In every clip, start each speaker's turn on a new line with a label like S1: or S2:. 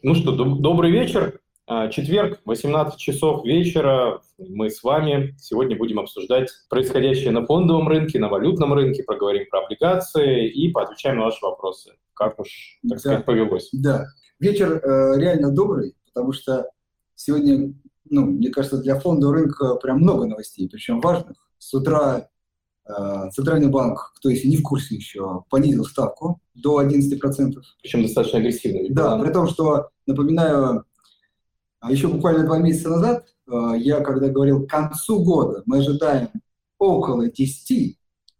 S1: Ну что, доб- добрый вечер. А, четверг, 18 часов вечера. Мы с вами сегодня будем обсуждать происходящее на фондовом рынке, на валютном рынке, проговорим про облигации и поотвечаем на ваши вопросы. Как уж, так да. сказать, повелось.
S2: Да. Вечер э, реально добрый, потому что сегодня, ну, мне кажется, для фондового рынка прям много новостей, причем важных. С утра Центральный банк, кто если не в курсе еще, понизил ставку до 11%.
S1: Причем достаточно агрессивно.
S2: Да, при том, что, напоминаю, а еще буквально два месяца назад э, я, когда говорил, к концу года мы ожидаем около 10,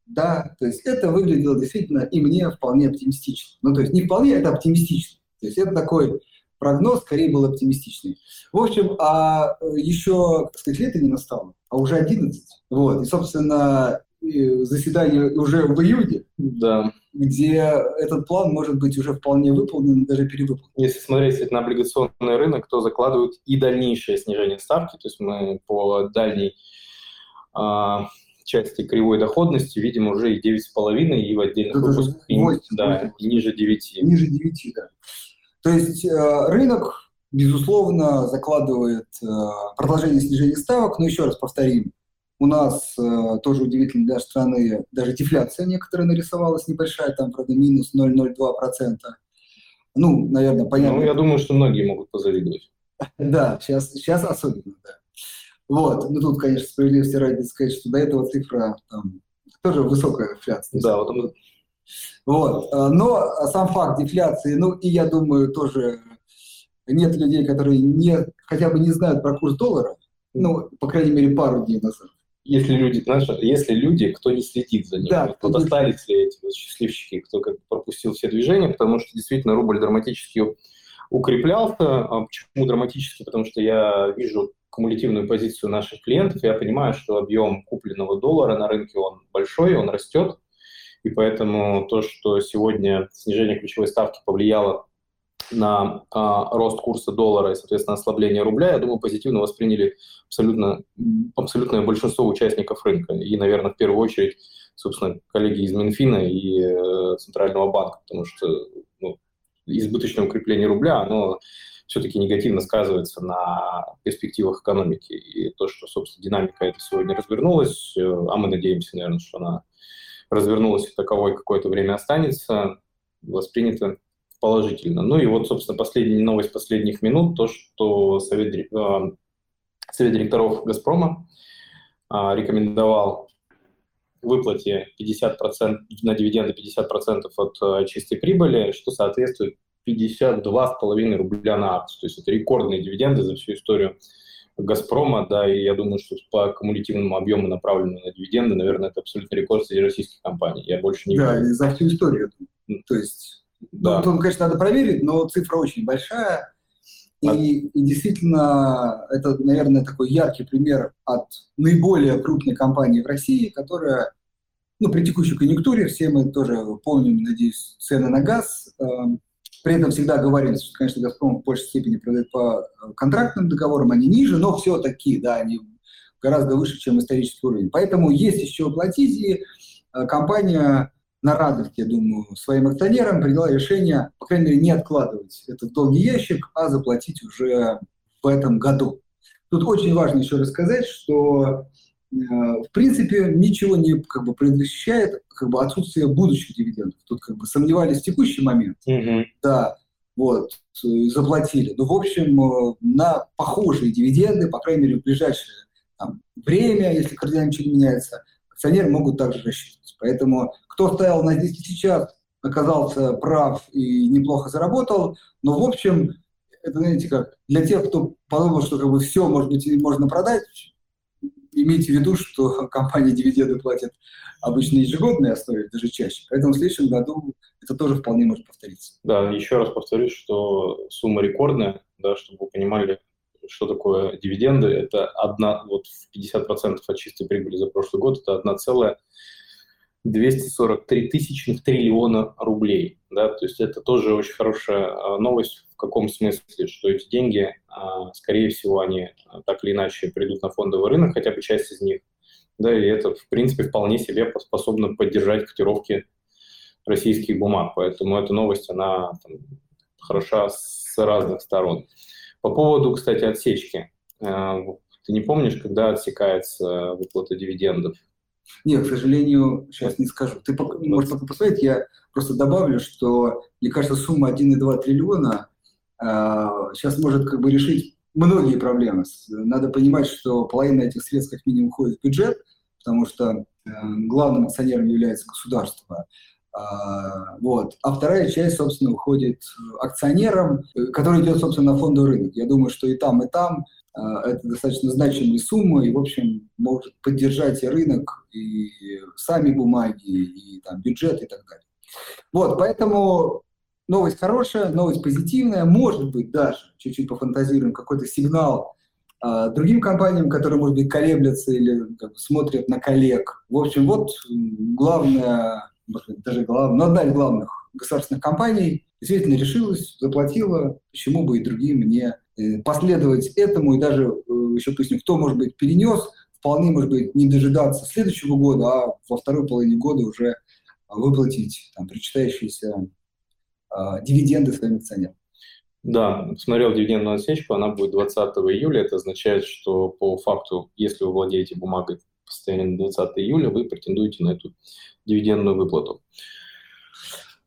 S2: да, то есть это выглядело действительно и мне вполне оптимистично. Ну, то есть не вполне, это оптимистично. То есть это такой прогноз, скорее был оптимистичный. В общем, а э, еще, так сказать, лето не настало, а уже 11. Вот, и, собственно, заседание уже в июне,
S1: да.
S2: где этот план может быть уже вполне выполнен, даже перевыполнен.
S1: Если смотреть на облигационный рынок, то закладывают и дальнейшее снижение ставки, то есть мы по дальней а, части кривой доходности видим уже и 9,5, и в отдельных
S2: Это выпусках, и, 8,
S1: да, 8. и ниже 9.
S2: Ниже 9, да. То есть э, рынок, безусловно, закладывает э, продолжение снижения ставок, но еще раз повторим, у нас э, тоже удивительно для страны, даже дефляция некоторая нарисовалась небольшая, там, правда, минус 0,02%. Ну, наверное, понятно.
S1: Ну, я думаю, что многие могут позавидовать.
S2: Да, сейчас, сейчас особенно, да. Вот, ну тут, конечно, справедливости ради сказать, что до этого цифра там, тоже высокая инфляция.
S1: Да, вот.
S2: Вот, э, но сам факт дефляции, ну и я думаю, тоже нет людей, которые не, хотя бы не знают про курс доллара, ну, по крайней мере, пару дней назад
S1: если люди, знаешь, если люди, кто не следит за ним, да, вот остались ли эти вот счастливчики, кто как пропустил все движения, потому что действительно рубль драматически укреплялся. А почему драматически? Потому что я вижу кумулятивную позицию наших клиентов, я понимаю, что объем купленного доллара на рынке он большой, он растет, и поэтому то, что сегодня снижение ключевой ставки повлияло на а, рост курса доллара и, соответственно, ослабление рубля, я думаю, позитивно восприняли абсолютно, абсолютное большинство участников рынка. И, наверное, в первую очередь, собственно, коллеги из Минфина и э, Центрального банка, потому что ну, избыточное укрепление рубля, оно все-таки негативно сказывается на перспективах экономики. И то, что, собственно, динамика это сегодня развернулась, э, а мы надеемся, наверное, что она развернулась и таковой какое-то время останется, воспринято положительно. Ну и вот, собственно, последняя новость последних минут, то, что Совет, э, Совет директоров «Газпрома» э, рекомендовал выплате 50% на дивиденды 50% от э, чистой прибыли, что соответствует 52,5 рубля на акцию. То есть это рекордные дивиденды за всю историю «Газпрома», да, и я думаю, что по кумулятивному объему, направленному на дивиденды, наверное, это абсолютно рекорд среди российских компаний. Я больше не
S2: Да, вижу. за всю историю. То есть да. Ну, конечно, надо проверить, но цифра очень большая. И, и действительно, это, наверное, такой яркий пример от наиболее крупной компании в России, которая, ну, при текущей конъюнктуре, все мы тоже помним, надеюсь, цены на газ. Эм, при этом всегда говорили, что, конечно, «Газпром» в большей степени продает по э, контрактным договорам, они ниже, но все-таки, да, они гораздо выше, чем исторический уровень. Поэтому есть еще платить, и э, компания на радость, я думаю, своим акционерам приняла решение, по крайней мере, не откладывать этот долгий ящик, а заплатить уже в этом году. Тут очень важно еще рассказать, что э, в принципе ничего не как бы предвещает как бы отсутствие будущих дивидендов. Тут как бы сомневались в текущий момент,
S1: mm-hmm.
S2: да, вот заплатили. Но в общем э, на похожие дивиденды, по крайней мере в ближайшее там, время, если кардинально ничего не меняется, акционеры могут также рассчитывать. Поэтому кто стоял на здесь и сейчас, оказался прав и неплохо заработал. Но в общем, это, знаете, как для тех, кто подумал, что как бы все, может быть, можно продать, имейте в виду, что компания дивиденды платит обычно ежегодные основе, даже чаще. Поэтому в следующем году это тоже вполне может повториться.
S1: Да, еще раз повторюсь, что сумма рекордная, да, чтобы вы понимали, что такое дивиденды, это одна, вот 50% от чистой прибыли за прошлый год, это 1,243 тысячных триллиона рублей. Да? То есть это тоже очень хорошая а, новость в каком смысле, что эти деньги, а, скорее всего, они а, так или иначе придут на фондовый рынок, хотя бы часть из них. Да, и это, в принципе, вполне себе способно поддержать котировки российских бумаг. Поэтому эта новость, она там, хороша с разных сторон. По поводу, кстати, отсечки. Ты не помнишь, когда отсекается выплата дивидендов?
S2: Нет, к сожалению, сейчас не скажу. Ты можешь пока посмотреть, я просто добавлю, что, мне кажется, сумма 1,2 триллиона сейчас может как бы решить многие проблемы. Надо понимать, что половина этих средств как минимум уходит в бюджет, потому что э, главным акционером является государство. А, вот. А вторая часть, собственно, уходит акционерам, э, который идет, собственно, на фондовый рынок. Я думаю, что и там, и там э, это достаточно значимые суммы, и, в общем, может поддержать и рынок, и сами бумаги, и там, бюджет, и так далее. Вот, поэтому новость хорошая, новость позитивная, может быть даже, чуть-чуть пофантазируем, какой-то сигнал а, другим компаниям, которые, может быть, колеблятся или как бы, смотрят на коллег. В общем, вот главная, может быть, даже главная, но одна из главных государственных компаний действительно решилась, заплатила, почему бы и другим не э, последовать этому, и даже э, еще пусть кто, может быть, перенес, вполне, может быть, не дожидаться следующего года, а во второй половине года уже выплатить там, причитающиеся а, дивиденды своим акционерам.
S1: Да, смотрел дивидендную отсечку, она будет 20 июля. Это означает, что по факту, если вы владеете бумагой постоянно 20 июля, вы претендуете на эту дивидендную выплату.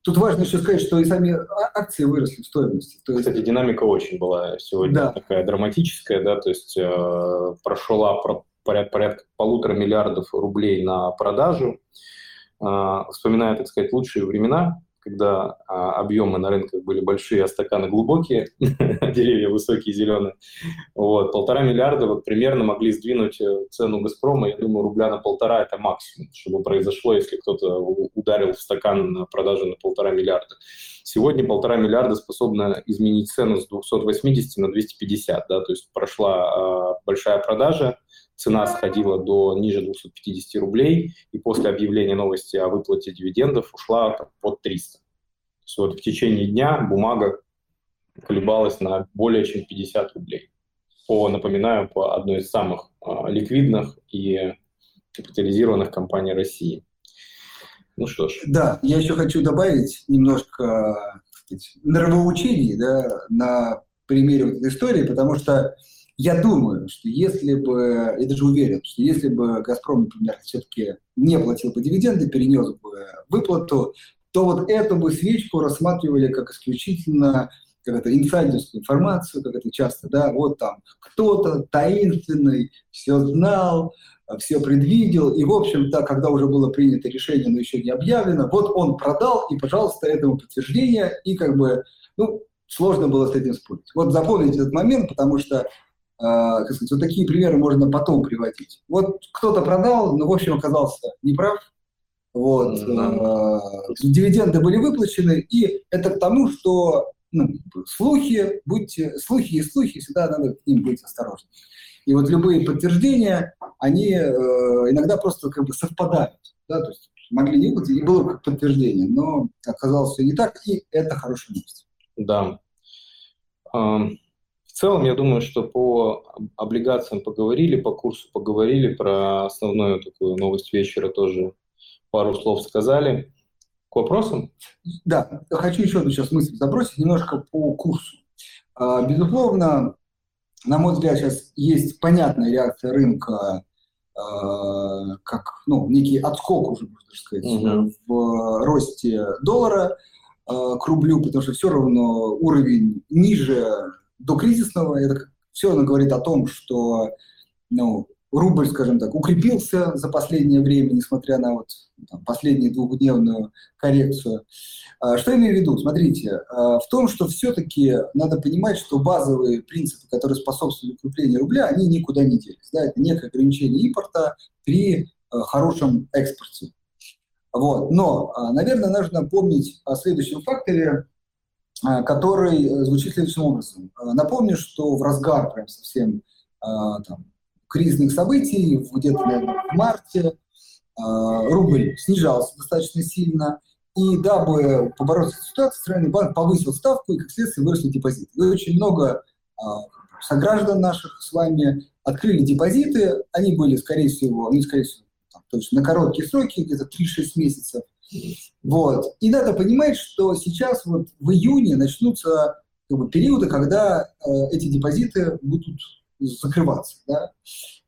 S2: Тут важно еще сказать, что и сами а, акции выросли в стоимости.
S1: То есть... Кстати, динамика очень была сегодня да. такая драматическая, да, то есть э, прошла про, поряд, порядка полутора миллиардов рублей на продажу. Э, вспоминая, так сказать, лучшие времена, когда а, объемы на рынках были большие, а стаканы глубокие, деревья высокие, зеленые. Вот, полтора миллиарда вот примерно могли сдвинуть э, цену «Газпрома». Я думаю, рубля на полтора – это максимум, чтобы произошло, если кто-то ударил в стакан на продажу на полтора миллиарда. Сегодня полтора миллиарда способна изменить цену с 280 на 250, да, то есть прошла э, большая продажа, цена сходила до ниже 250 рублей, и после объявления новости о выплате дивидендов ушла под 300. То есть вот в течение дня бумага колебалась на более чем 50 рублей. По, напоминаю, по одной из самых а, ликвидных и капитализированных компаний России.
S2: Ну что ж. Да, я еще хочу добавить немножко сказать, нравоучений да, на примере вот этой истории, потому что я думаю, что если бы, я даже уверен, что если бы «Газпром», например, все-таки не платил бы дивиденды, перенес бы выплату, то вот эту бы свечку рассматривали как исключительно как это, инсайдерскую информацию, как это часто, да, вот там кто-то таинственный все знал, все предвидел, и, в общем-то, когда уже было принято решение, но еще не объявлено, вот он продал, и, пожалуйста, этому подтверждение, и как бы, ну, сложно было с этим спорить. Вот запомните этот момент, потому что а, как сказать, вот такие примеры можно потом приводить. Вот кто-то продал, но в общем оказался неправ. Вот, mm-hmm. дивиденды были выплачены, и это к тому, что ну, слухи, будьте, слухи и слухи, всегда надо к ним быть осторожным. И вот любые подтверждения, они э, иногда просто как бы совпадают. Да? То есть могли не быть, и было как подтверждение, но оказалось все не так, и это хорошая новость.
S1: Да. В целом, я думаю, что по облигациям поговорили, по курсу поговорили, про основную такую новость вечера тоже пару слов сказали. К вопросам?
S2: Да, хочу еще одну сейчас мысль забросить немножко по курсу. А, безусловно, на мой взгляд, сейчас есть понятная реакция рынка, а, как ну, некий отскок уже, можно сказать, угу. в росте доллара а, к рублю, потому что все равно уровень ниже до кризисного, это все равно говорит о том, что ну, рубль, скажем так, укрепился за последнее время, несмотря на вот там, последнюю двухдневную коррекцию. А, что я имею в виду? Смотрите, а, в том, что все-таки надо понимать, что базовые принципы, которые способствуют укреплению рубля, они никуда не делись. Да? Это некое ограничение импорта при а, хорошем экспорте. Вот. Но, наверное, нужно помнить о следующем факторе, который э, звучит следующим образом. Напомню, что в разгар прям совсем там, кризисных событий, где-то в марте, рубль снижался достаточно сильно, и дабы побороться с ситуацией, Центральный банк повысил ставку, и, как следствие, выросли депозиты. И очень много сограждан наших с вами открыли депозиты, они были, скорее всего, ну, скорее всего, там, точно, на короткие сроки, где-то 3-6 месяцев, Вот. И надо понимать, что сейчас вот в июне начнутся как бы, периоды, когда э, эти депозиты будут закрываться. Да?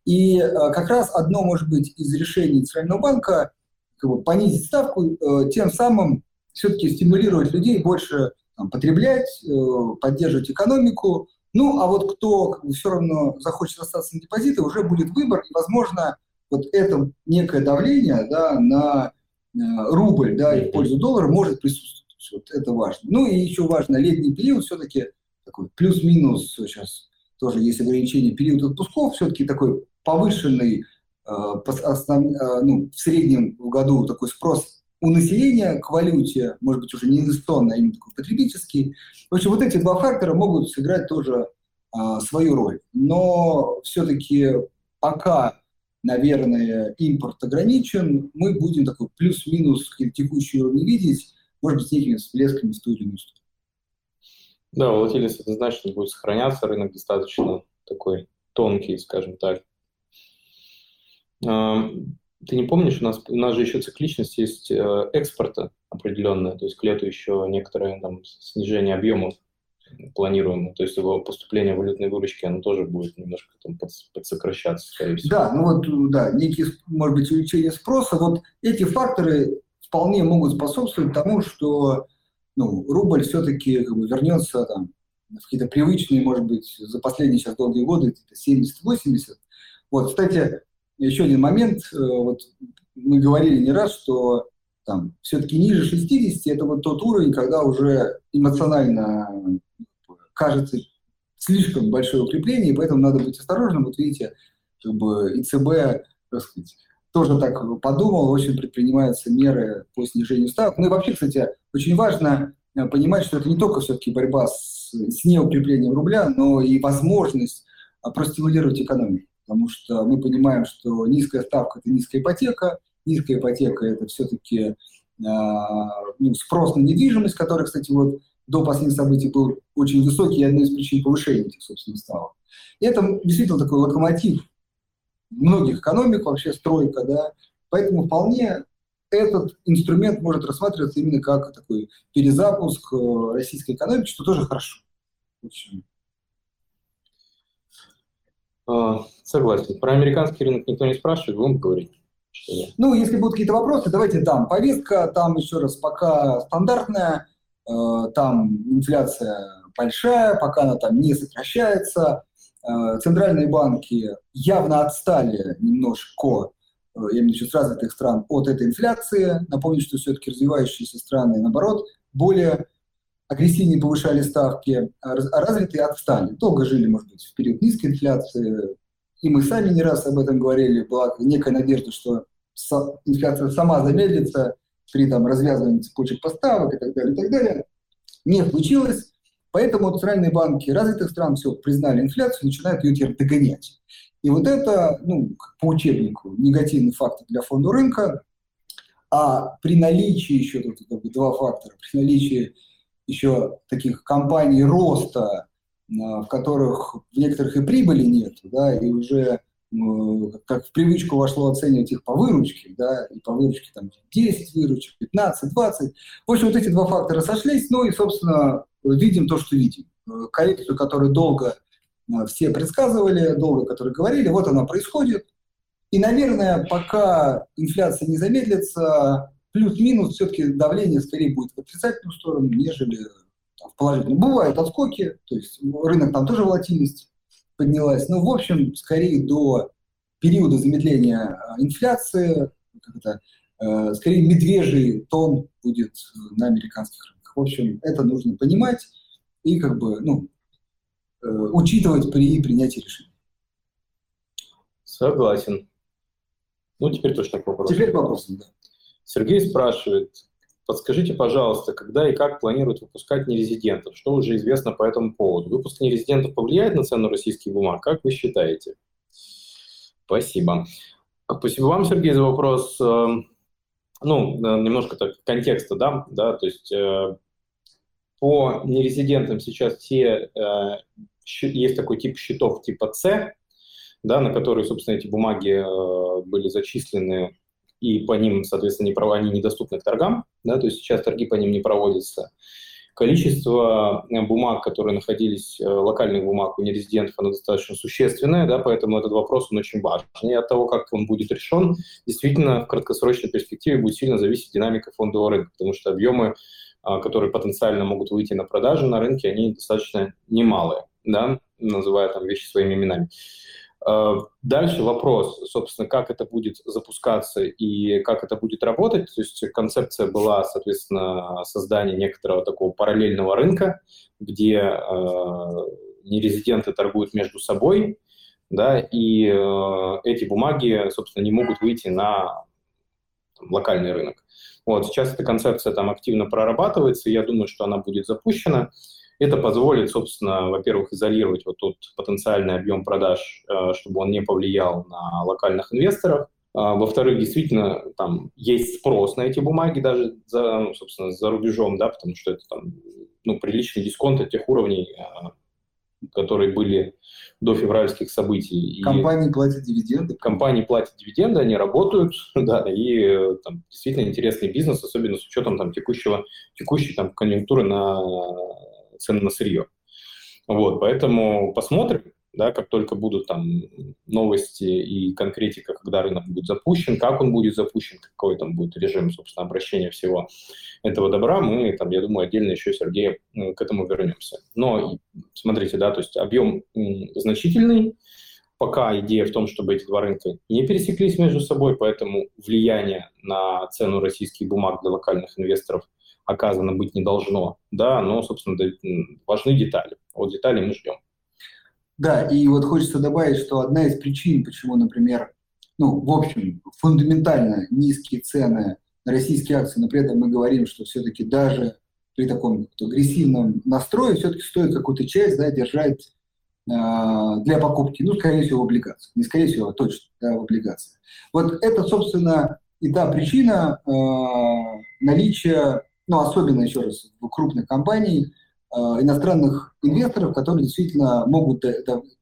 S2: И э, как раз одно, может быть, из решений Центрального банка как бы, понизить ставку, э, тем самым все-таки стимулировать людей больше там, потреблять, э, поддерживать экономику. Ну, а вот кто как бы, все равно захочет остаться на депозиты, уже будет выбор, и, возможно, вот это некое давление да, на рубль да, и в пользу доллара может присутствовать. Вот это важно. Ну и еще важно, летний период все-таки такой плюс-минус сейчас тоже есть ограничение период отпусков, все-таки такой повышенный э, основ, э, ну, в среднем в году такой спрос у населения к валюте, может быть, уже не инвестиционный, а именно такой потребительский. В общем, вот эти два фактора могут сыграть тоже а, свою роль. Но все-таки пока, наверное, импорт ограничен, мы будем такой плюс-минус текущий уровень видеть, может быть, с некими всплесками в ту или иную сторону.
S1: Да, волатильность однозначно будет сохраняться, рынок достаточно такой тонкий, скажем так. Ты не помнишь, у нас, у нас же еще цикличность есть э, экспорта определенная, то есть к лету еще некоторое там, снижение объемов планируемо, то есть его поступление валютной выручки, оно тоже будет немножко там под, подсокращаться, скорее всего.
S2: Да, ну вот, да, некий, может быть, увеличение спроса, вот эти факторы вполне могут способствовать тому, что ну, рубль все-таки как бы, вернется там, в какие-то привычные, может быть, за последние сейчас долгие годы, 70-80. Вот, кстати, еще один момент, э, вот мы говорили не раз, что там все-таки ниже 60 это вот тот уровень, когда уже эмоционально кажется слишком большое укрепление, и поэтому надо быть осторожным. Вот видите, как бы ИЦБ, так сказать, тоже так подумал, очень предпринимаются меры по снижению ставок. Ну и вообще, кстати, очень важно э, понимать, что это не только все-таки борьба с, с неукреплением рубля, но и возможность а, простимулировать экономику потому что мы понимаем, что низкая ставка – это низкая ипотека, низкая ипотека – это все-таки э, ну, спрос на недвижимость, который, кстати, вот до последних событий был очень высокий, и одной из причин повышения этих собственных ставок. И это действительно такой локомотив многих экономик, вообще стройка, да, поэтому вполне этот инструмент может рассматриваться именно как такой перезапуск э, российской экономики, что тоже хорошо. В общем,
S1: а, согласен. Про американский рынок никто не спрашивает, будем говорить.
S2: Ну, если будут какие-то вопросы, давайте там. Повестка там еще раз пока стандартная, э, там инфляция большая, пока она там не сокращается. Э, центральные банки явно отстали немножко, э, я имею в виду с развитых стран, от этой инфляции. Напомню, что все-таки развивающиеся страны, наоборот, более агрессивнее повышали ставки, а, а развитые отстали. Долго жили, может быть, в период низкой инфляции, и мы сами не раз об этом говорили, была некая надежда, что инфляция сама замедлится при там, развязывании цепочек поставок и так далее, и так далее. Не случилось, поэтому центральные банки развитых стран все признали инфляцию, начинают ее теперь догонять. И вот это, ну, по учебнику, негативный фактор для фонда рынка, а при наличии еще тут как бы, два фактора, при наличии еще таких компаний роста, а, в которых в некоторых и прибыли нет, да, и уже как в привычку вошло оценивать их по выручке, да, и по выручке там 10 выручек, 15, 20. В общем, вот эти два фактора сошлись, ну и, собственно, видим то, что видим. Коррекцию, которую долго а, все предсказывали, долго которой говорили, вот она происходит. И, наверное, пока инфляция не замедлится, плюс-минус все-таки давление скорее будет в отрицательную сторону, нежели там, в положительную. Бывают отскоки, то есть рынок там тоже волатильность поднялась. Но, в общем, скорее до периода замедления а, инфляции, как это, э, скорее медвежий тон будет на американских рынках. В общем, это нужно понимать и как бы, ну, э, учитывать при принятии решений.
S1: Согласен. Ну, теперь точно к вопросу.
S2: Теперь вопрос, да.
S1: Сергей спрашивает, подскажите, пожалуйста, когда и как планируют выпускать нерезидентов? Что уже известно по этому поводу? Выпуск нерезидентов повлияет на цену российских бумаг? Как вы считаете? Спасибо. Спасибо вам, Сергей, за вопрос. Эм, ну, э, немножко так контекста, да, да, то есть э, по нерезидентам сейчас все э, есть такой тип счетов типа С, да, на которые, собственно, эти бумаги были зачислены и по ним, соответственно, не, они недоступны к торгам, да, то есть сейчас торги по ним не проводятся. Количество э, бумаг, которые находились, э, локальных бумаг у нерезидентов, оно достаточно существенное, да, поэтому этот вопрос, он очень важен. И от того, как он будет решен, действительно, в краткосрочной перспективе будет сильно зависеть динамика фондового рынка, потому что объемы, которые потенциально могут выйти на продажу на рынке, они достаточно немалые, да, называя там вещи своими именами. Э, дальше вопрос, собственно, как это будет запускаться и как это будет работать. То есть концепция была, соответственно, создание некоторого такого параллельного рынка, где э, нерезиденты торгуют между собой, да, и э, эти бумаги, собственно, не могут выйти на там, локальный рынок. Вот, сейчас эта концепция там активно прорабатывается, и я думаю, что она будет запущена. Это позволит, собственно, во-первых, изолировать вот тот потенциальный объем продаж, э, чтобы он не повлиял на локальных инвесторов. А, во-вторых, действительно, там есть спрос на эти бумаги даже, за, ну, собственно, за рубежом, да, потому что это там, ну, приличный дисконт от тех уровней, э, которые были до февральских событий.
S2: Компании и платят дивиденды?
S1: Компании платят дивиденды, они работают, да, и там, действительно интересный бизнес, особенно с учетом там, текущего, текущей там, конъюнктуры на цены на сырье. Вот, поэтому посмотрим, да, как только будут там новости и конкретика, когда рынок будет запущен, как он будет запущен, какой там будет режим, собственно, обращения всего этого добра, мы там, я думаю, отдельно еще, Сергей, к этому вернемся. Но смотрите, да, то есть объем значительный, пока идея в том, чтобы эти два рынка не пересеклись между собой, поэтому влияние на цену российских бумаг для локальных инвесторов – оказано быть не должно, да, но, собственно, важны детали. Вот детали мы ждем.
S2: Да, и вот хочется добавить, что одна из причин, почему, например, ну, в общем, фундаментально низкие цены на российские акции, но при этом мы говорим, что все-таки даже при таком агрессивном настрое все-таки стоит какую-то часть да, держать э, для покупки, ну, скорее всего, в облигациях. Не скорее всего, а точно, да, в облигациях. Вот это, собственно, и та причина э, наличия ну, особенно, еще раз, крупных компаний, иностранных инвесторов, которые действительно могут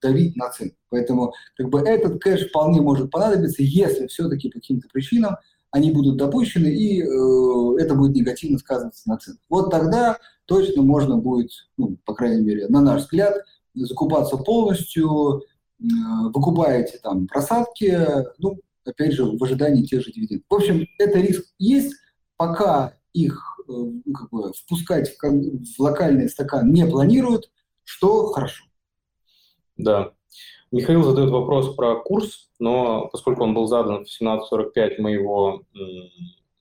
S2: давить на цены. Поэтому как бы, этот кэш вполне может понадобиться, если все-таки по каким-то причинам они будут допущены, и э, это будет негативно сказываться на ценах. Вот тогда точно можно будет, ну, по крайней мере, на наш взгляд, закупаться полностью, э, выкупаете там просадки, ну, опять же, в ожидании тех же дивидендов. В общем, это риск есть, пока их Э, ну, как бы, впускать в, в локальный стакан не планируют, что хорошо.
S1: Да. Михаил задает вопрос про курс, но поскольку он был задан в 17.45, мы его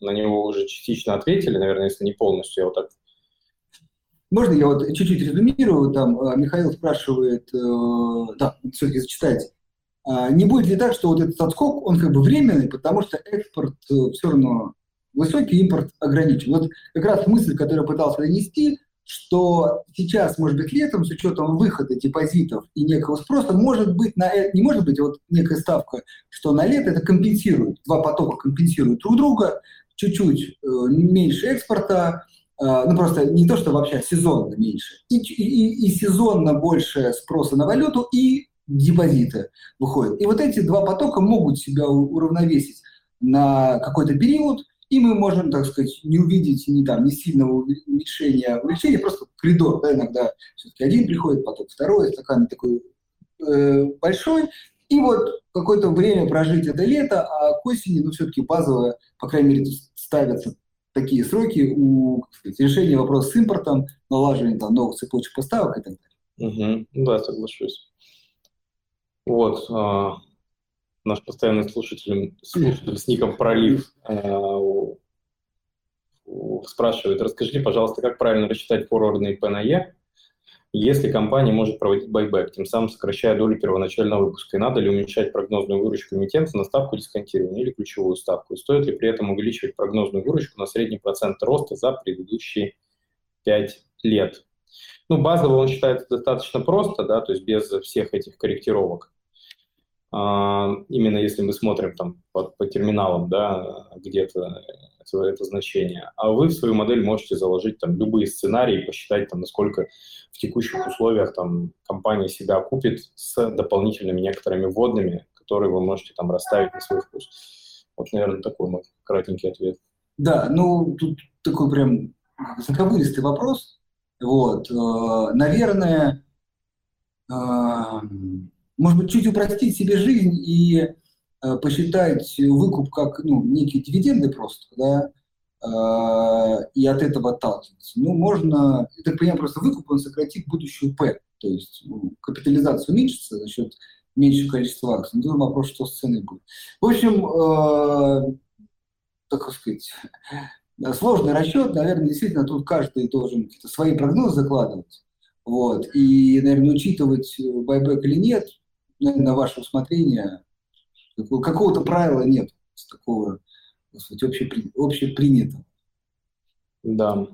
S1: на него уже частично ответили, наверное, если не полностью, я вот так
S2: можно я вот чуть-чуть резюмирую? Там э, Михаил спрашивает, э, да, все-таки зачитайте. А не будет ли так, что вот этот отскок, он как бы временный, потому что экспорт все равно высокий импорт ограничен. Вот как раз мысль, которую пытался донести, что сейчас, может быть, летом, с учетом выхода депозитов и некого спроса, может быть, на, э, не может быть, а вот некая ставка, что на лето это компенсирует, два потока компенсируют друг друга, чуть-чуть э, меньше экспорта, э, ну просто не то, что вообще сезонно меньше, и, и, и сезонно больше спроса на валюту, и депозиты выходят. И вот эти два потока могут себя уравновесить на какой-то период, и мы можем, так сказать, не увидеть ни, там, ни сильного уменьшения, увеличения, просто коридор, да, иногда все-таки один приходит, потом второй, стакан такой э, большой, и вот какое-то время прожить это лето, а к осени, ну, все-таки базово, по крайней мере, ставятся такие сроки у сказать, решения вопроса с импортом, налаживания там, новых цепочек поставок и так
S1: далее. Угу. Да, соглашусь. Вот. Наш постоянный слушатель, слушатель с ником Пролив э, спрашивает, расскажите, пожалуйста, как правильно рассчитать форвардный P на E, если компания может проводить байбек, тем самым сокращая долю первоначального выпуска, и надо ли уменьшать прогнозную выручку эмитента на ставку дисконтирования или ключевую ставку, и стоит ли при этом увеличивать прогнозную выручку на средний процент роста за предыдущие 5 лет. Ну, базово он считается достаточно просто, да, то есть без всех этих корректировок. А, именно если мы смотрим там по, по терминалам, да, где-то это, это значение. А вы в свою модель можете заложить там любые сценарии, посчитать там, насколько в текущих условиях там компания себя окупит с дополнительными некоторыми вводными, которые вы можете там расставить на свой вкус. Вот, наверное, такой мой кратенький ответ.
S2: Да, ну, тут такой прям заковыристый вопрос. Вот, э, наверное, э, может быть, чуть упростить себе жизнь и э, посчитать выкуп как ну, некие дивиденды просто, да, и от этого отталкиваться. Ну, можно, я так понимаю, просто выкуп, он сократит будущую П, то есть ну, капитализация уменьшится за счет меньшего количества акций. Ну, вопрос, что с ценой будет. В общем, так сказать, сложный расчет, наверное, действительно тут каждый должен какие-то свои прогнозы закладывать. Вот. И, наверное, учитывать байбек или нет, на ваше усмотрение, какого-то правила нет такого, так сказать, общепри, общепринятого.
S1: Да.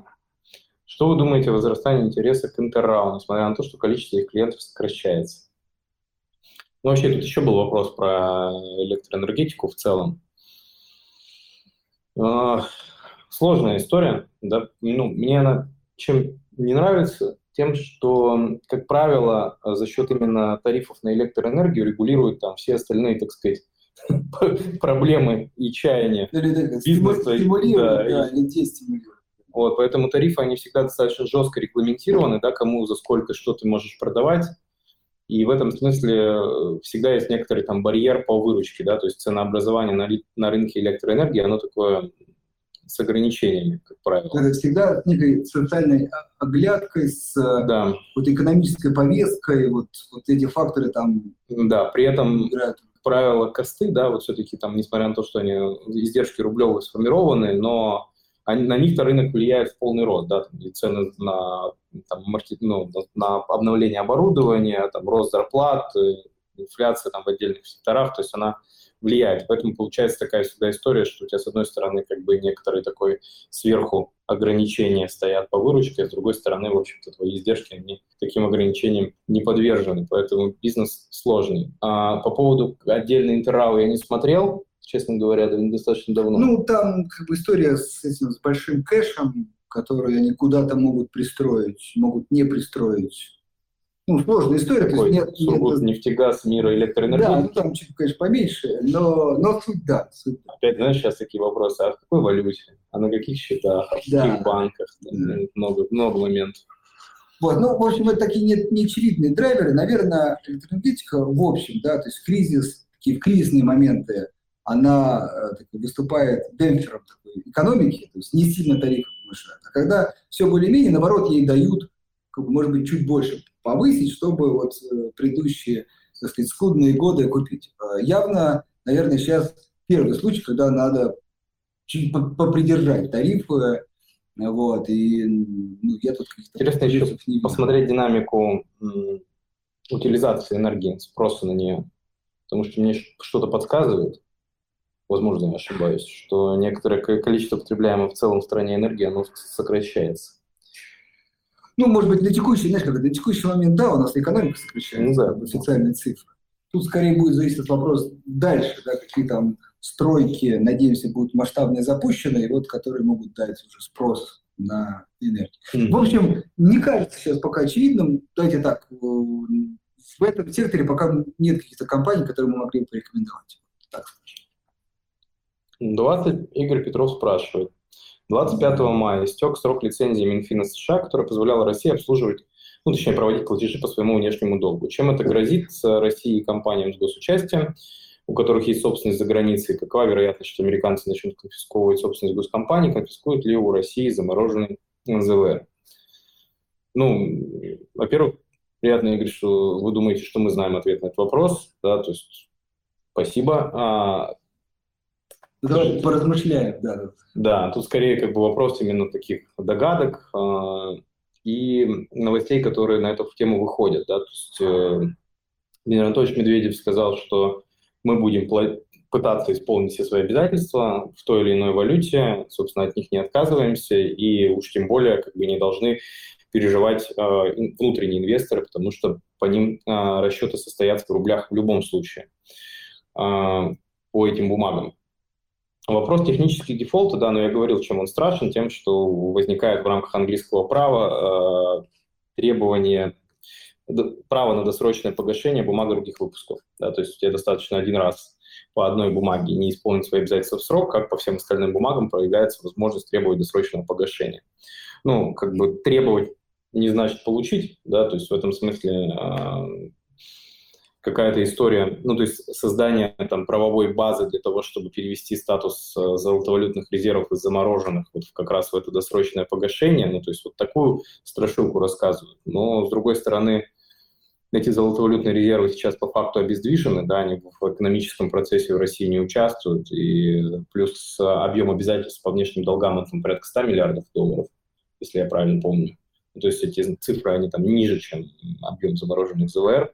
S1: Что вы думаете о возрастании интереса к Интеррау, несмотря на то, что количество их клиентов сокращается? Ну, вообще, тут еще был вопрос про электроэнергетику в целом. А, сложная история, да, ну, мне она чем не нравится, тем, что, как правило, за счет именно тарифов на электроэнергию регулируют там все остальные, так сказать, проблемы и чаяния
S2: бизнеса. Стимулируют, да, и,
S1: дестимулируют. Вот, поэтому тарифы, они всегда достаточно жестко регламентированы, да, кому за сколько что ты можешь продавать. И в этом смысле э, всегда есть некоторый там барьер по выручке, да, то есть ценообразование на, на рынке электроэнергии, оно такое с ограничениями, как правило.
S2: Это всегда с некой социальной оглядкой, с да. вот экономической повесткой, вот, вот эти факторы там...
S1: Да, при этом, играют. как правило, косты, да, вот все-таки там, несмотря на то, что они издержки рублевые сформированы, но они, на них-то рынок влияет в полный рост, да, там, и цены на, там, маркет, ну, на обновление оборудования, там, рост зарплат, э, инфляция там, в отдельных секторах, то есть она влияет. Поэтому получается такая всегда история, что у тебя с одной стороны как бы некоторые такой сверху ограничения стоят по выручке, а с другой стороны, в общем-то, твои издержки, они таким ограничениям не подвержены, поэтому бизнес сложный. А по поводу отдельной интеррау я не смотрел, честно говоря, достаточно давно.
S2: Ну, там как бы история с этим, с большим кэшем, который они куда-то могут пристроить, могут не пристроить ну, сложная история.
S1: Такой, то есть нет, нет, нефтегаз, мира, электроэнергетики.
S2: Да, ну там чуть, конечно, поменьше, но, но суть да. Суть.
S1: Опять, знаешь, сейчас такие вопросы, а в какой валюте? А на каких счетах? А в да. каких банках? Да. Много, много моментов.
S2: Вот, ну, в общем, это такие не, неочевидные драйверы. Наверное, электроэнергетика в общем, да, то есть кризис, такие кризисные моменты, она э, так, выступает демпфером такой экономики, то есть не сильно тарифы повышают. А когда все более-менее, наоборот, ей дают, как бы, может быть, чуть больше повысить, чтобы вот э, предыдущие, так сказать, скудные годы купить. Э, явно, наверное, сейчас первый случай, когда надо чуть попридержать тарифы, вот, и ну, я тут
S1: Интересно еще не посмотреть динамику утилизации энергии, спроса на нее, потому что мне что-то подсказывает, возможно, я ошибаюсь, что некоторое количество потребляемой в целом в стране энергии, оно сокращается.
S2: Ну, может быть, на текущий, знаешь, как на текущий момент, да, у нас экономика сокращается, ну, да. официальные цифры. Тут скорее будет зависеть от вопроса дальше, да, какие там стройки, надеемся, будут масштабные запущены, и вот которые могут дать уже спрос на энергию. Mm-hmm. В общем, не кажется сейчас пока очевидным, давайте так, в этом секторе пока нет каких-то компаний, которые мы могли бы порекомендовать. Так
S1: 20 Игорь Петров спрашивает. 25 мая истек срок лицензии Минфина США, которая позволяла России обслуживать, ну, точнее, проводить платежи по своему внешнему долгу. Чем это грозит России и компаниям с госучастием, у которых есть собственность за границей? Какова вероятность, что американцы начнут конфисковывать собственность госкомпаний? Конфискуют ли у России замороженный НЗВ? Ну, во-первых, приятно, Игорь, что вы думаете, что мы знаем ответ на этот вопрос. Да, то есть спасибо.
S2: Давай поразмышляем, да.
S1: Да, тут скорее как бы вопрос именно таких догадок э, и новостей, которые на эту тему выходят. Да? То есть э, Дмитрий Анатольевич Медведев сказал, что мы будем пытаться исполнить все свои обязательства в той или иной валюте, собственно, от них не отказываемся, и уж тем более как бы не должны переживать э, внутренние инвесторы, потому что по ним э, расчеты состоятся в рублях в любом случае э, по этим бумагам. Вопрос технических дефолта, да, но я говорил, чем он страшен, тем, что возникает в рамках английского права э, требование права на досрочное погашение бумаг других выпусков. Да, то есть тебе достаточно один раз по одной бумаге не исполнить свои обязательства в срок, как по всем остальным бумагам проявляется возможность требовать досрочного погашения. Ну, как бы требовать не значит получить, да, то есть в этом смысле а, какая-то история, ну, то есть создание там правовой базы для того, чтобы перевести статус э, золотовалютных резервов из замороженных вот как раз в это досрочное погашение, ну, то есть вот такую страшилку рассказывают. Но, с другой стороны, эти золотовалютные резервы сейчас по факту обездвижены, да, они в экономическом процессе в России не участвуют, и плюс объем обязательств по внешним долгам это порядка 100 миллиардов долларов, если я правильно помню. То есть эти цифры, они там ниже, чем объем замороженных ЗВР.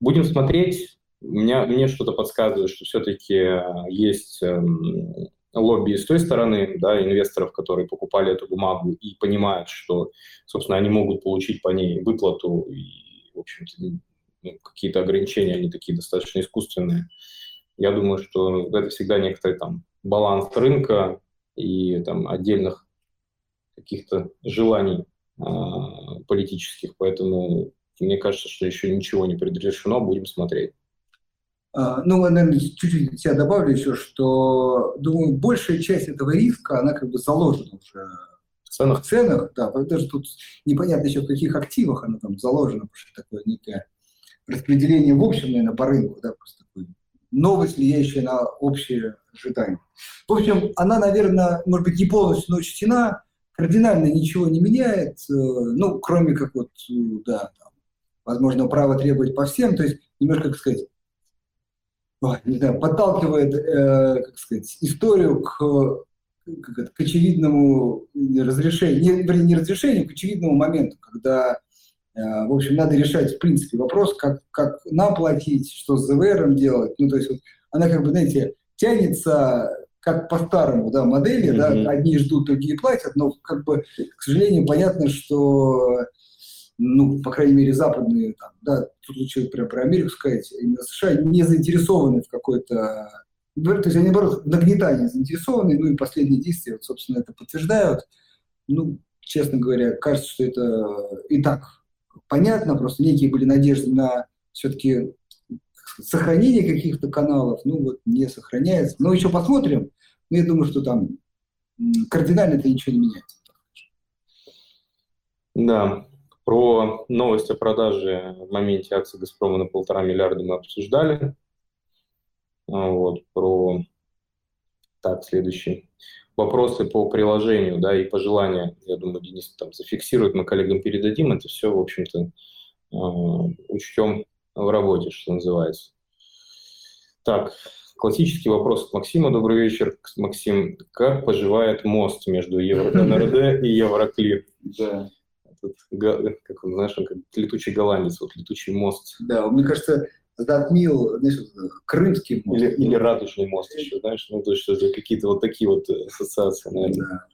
S1: Будем смотреть. Меня, мне что-то подсказывает, что все-таки э, есть эм, лобби с той стороны, да, инвесторов, которые покупали эту бумагу и понимают, что, собственно, они могут получить по ней выплату и, в общем-то, ну, какие-то ограничения, они такие достаточно искусственные. Я думаю, что это всегда некоторый там баланс рынка и там отдельных каких-то желаний э, политических, поэтому мне кажется, что еще ничего не предрешено, будем смотреть.
S2: А, ну, наверное, чуть-чуть я добавлю еще, что, думаю, большая часть этого риска, она как бы заложена уже в ценах. В ценах, да, даже тут непонятно еще в каких активах она там заложена, потому что такое некое распределение в общем, наверное, по рынку, да, просто такой новость, влияющая на общее ожидание. В общем, она, наверное, может быть, не полностью, но учтена, кардинально ничего не меняет, э, ну, кроме как вот, э, да, возможно, право требовать по всем, то есть немножко, как сказать, не знаю, подталкивает, э, как сказать, историю к, как это, к очевидному разрешению, не, вернее, не разрешению, к очевидному моменту, когда, э, в общем, надо решать, в принципе, вопрос, как, как нам платить, что с ЗВР делать. Ну, то есть вот, она, как бы, знаете, тянется как по старому да, модели, mm-hmm. да, одни ждут, другие платят, но, как бы, к сожалению, понятно, что ну, по крайней мере, западные, там, да, тут лучше прям про Америку сказать, именно США не заинтересованы в какой-то, то есть они, наоборот, в заинтересованы, ну и последние действия, вот, собственно, это подтверждают. Ну, честно говоря, кажется, что это и так понятно, просто некие были надежды на все-таки сохранение каких-то каналов, ну вот не сохраняется. Но еще посмотрим. Но я думаю, что там кардинально это ничего не меняется.
S1: Да, про новость о продаже в моменте акций «Газпрома» на полтора миллиарда мы обсуждали. А, вот, про... Так, следующий. Вопросы по приложению, да, и пожелания, я думаю, Денис там зафиксирует, мы коллегам передадим. Это все, в общем-то, а, учтем в работе, что называется. Так, классический вопрос от Максима. Добрый вечер, Максим. Как поживает мост между Евро-НРД и Евроклир? Да этот, как он, знаешь, он как летучий голландец, вот летучий мост.
S2: Да, мне кажется, затмил, знаешь, крымский
S1: мост. Или, или радужный мост еще, знаешь, ну, то есть какие-то вот такие вот ассоциации, наверное. Да.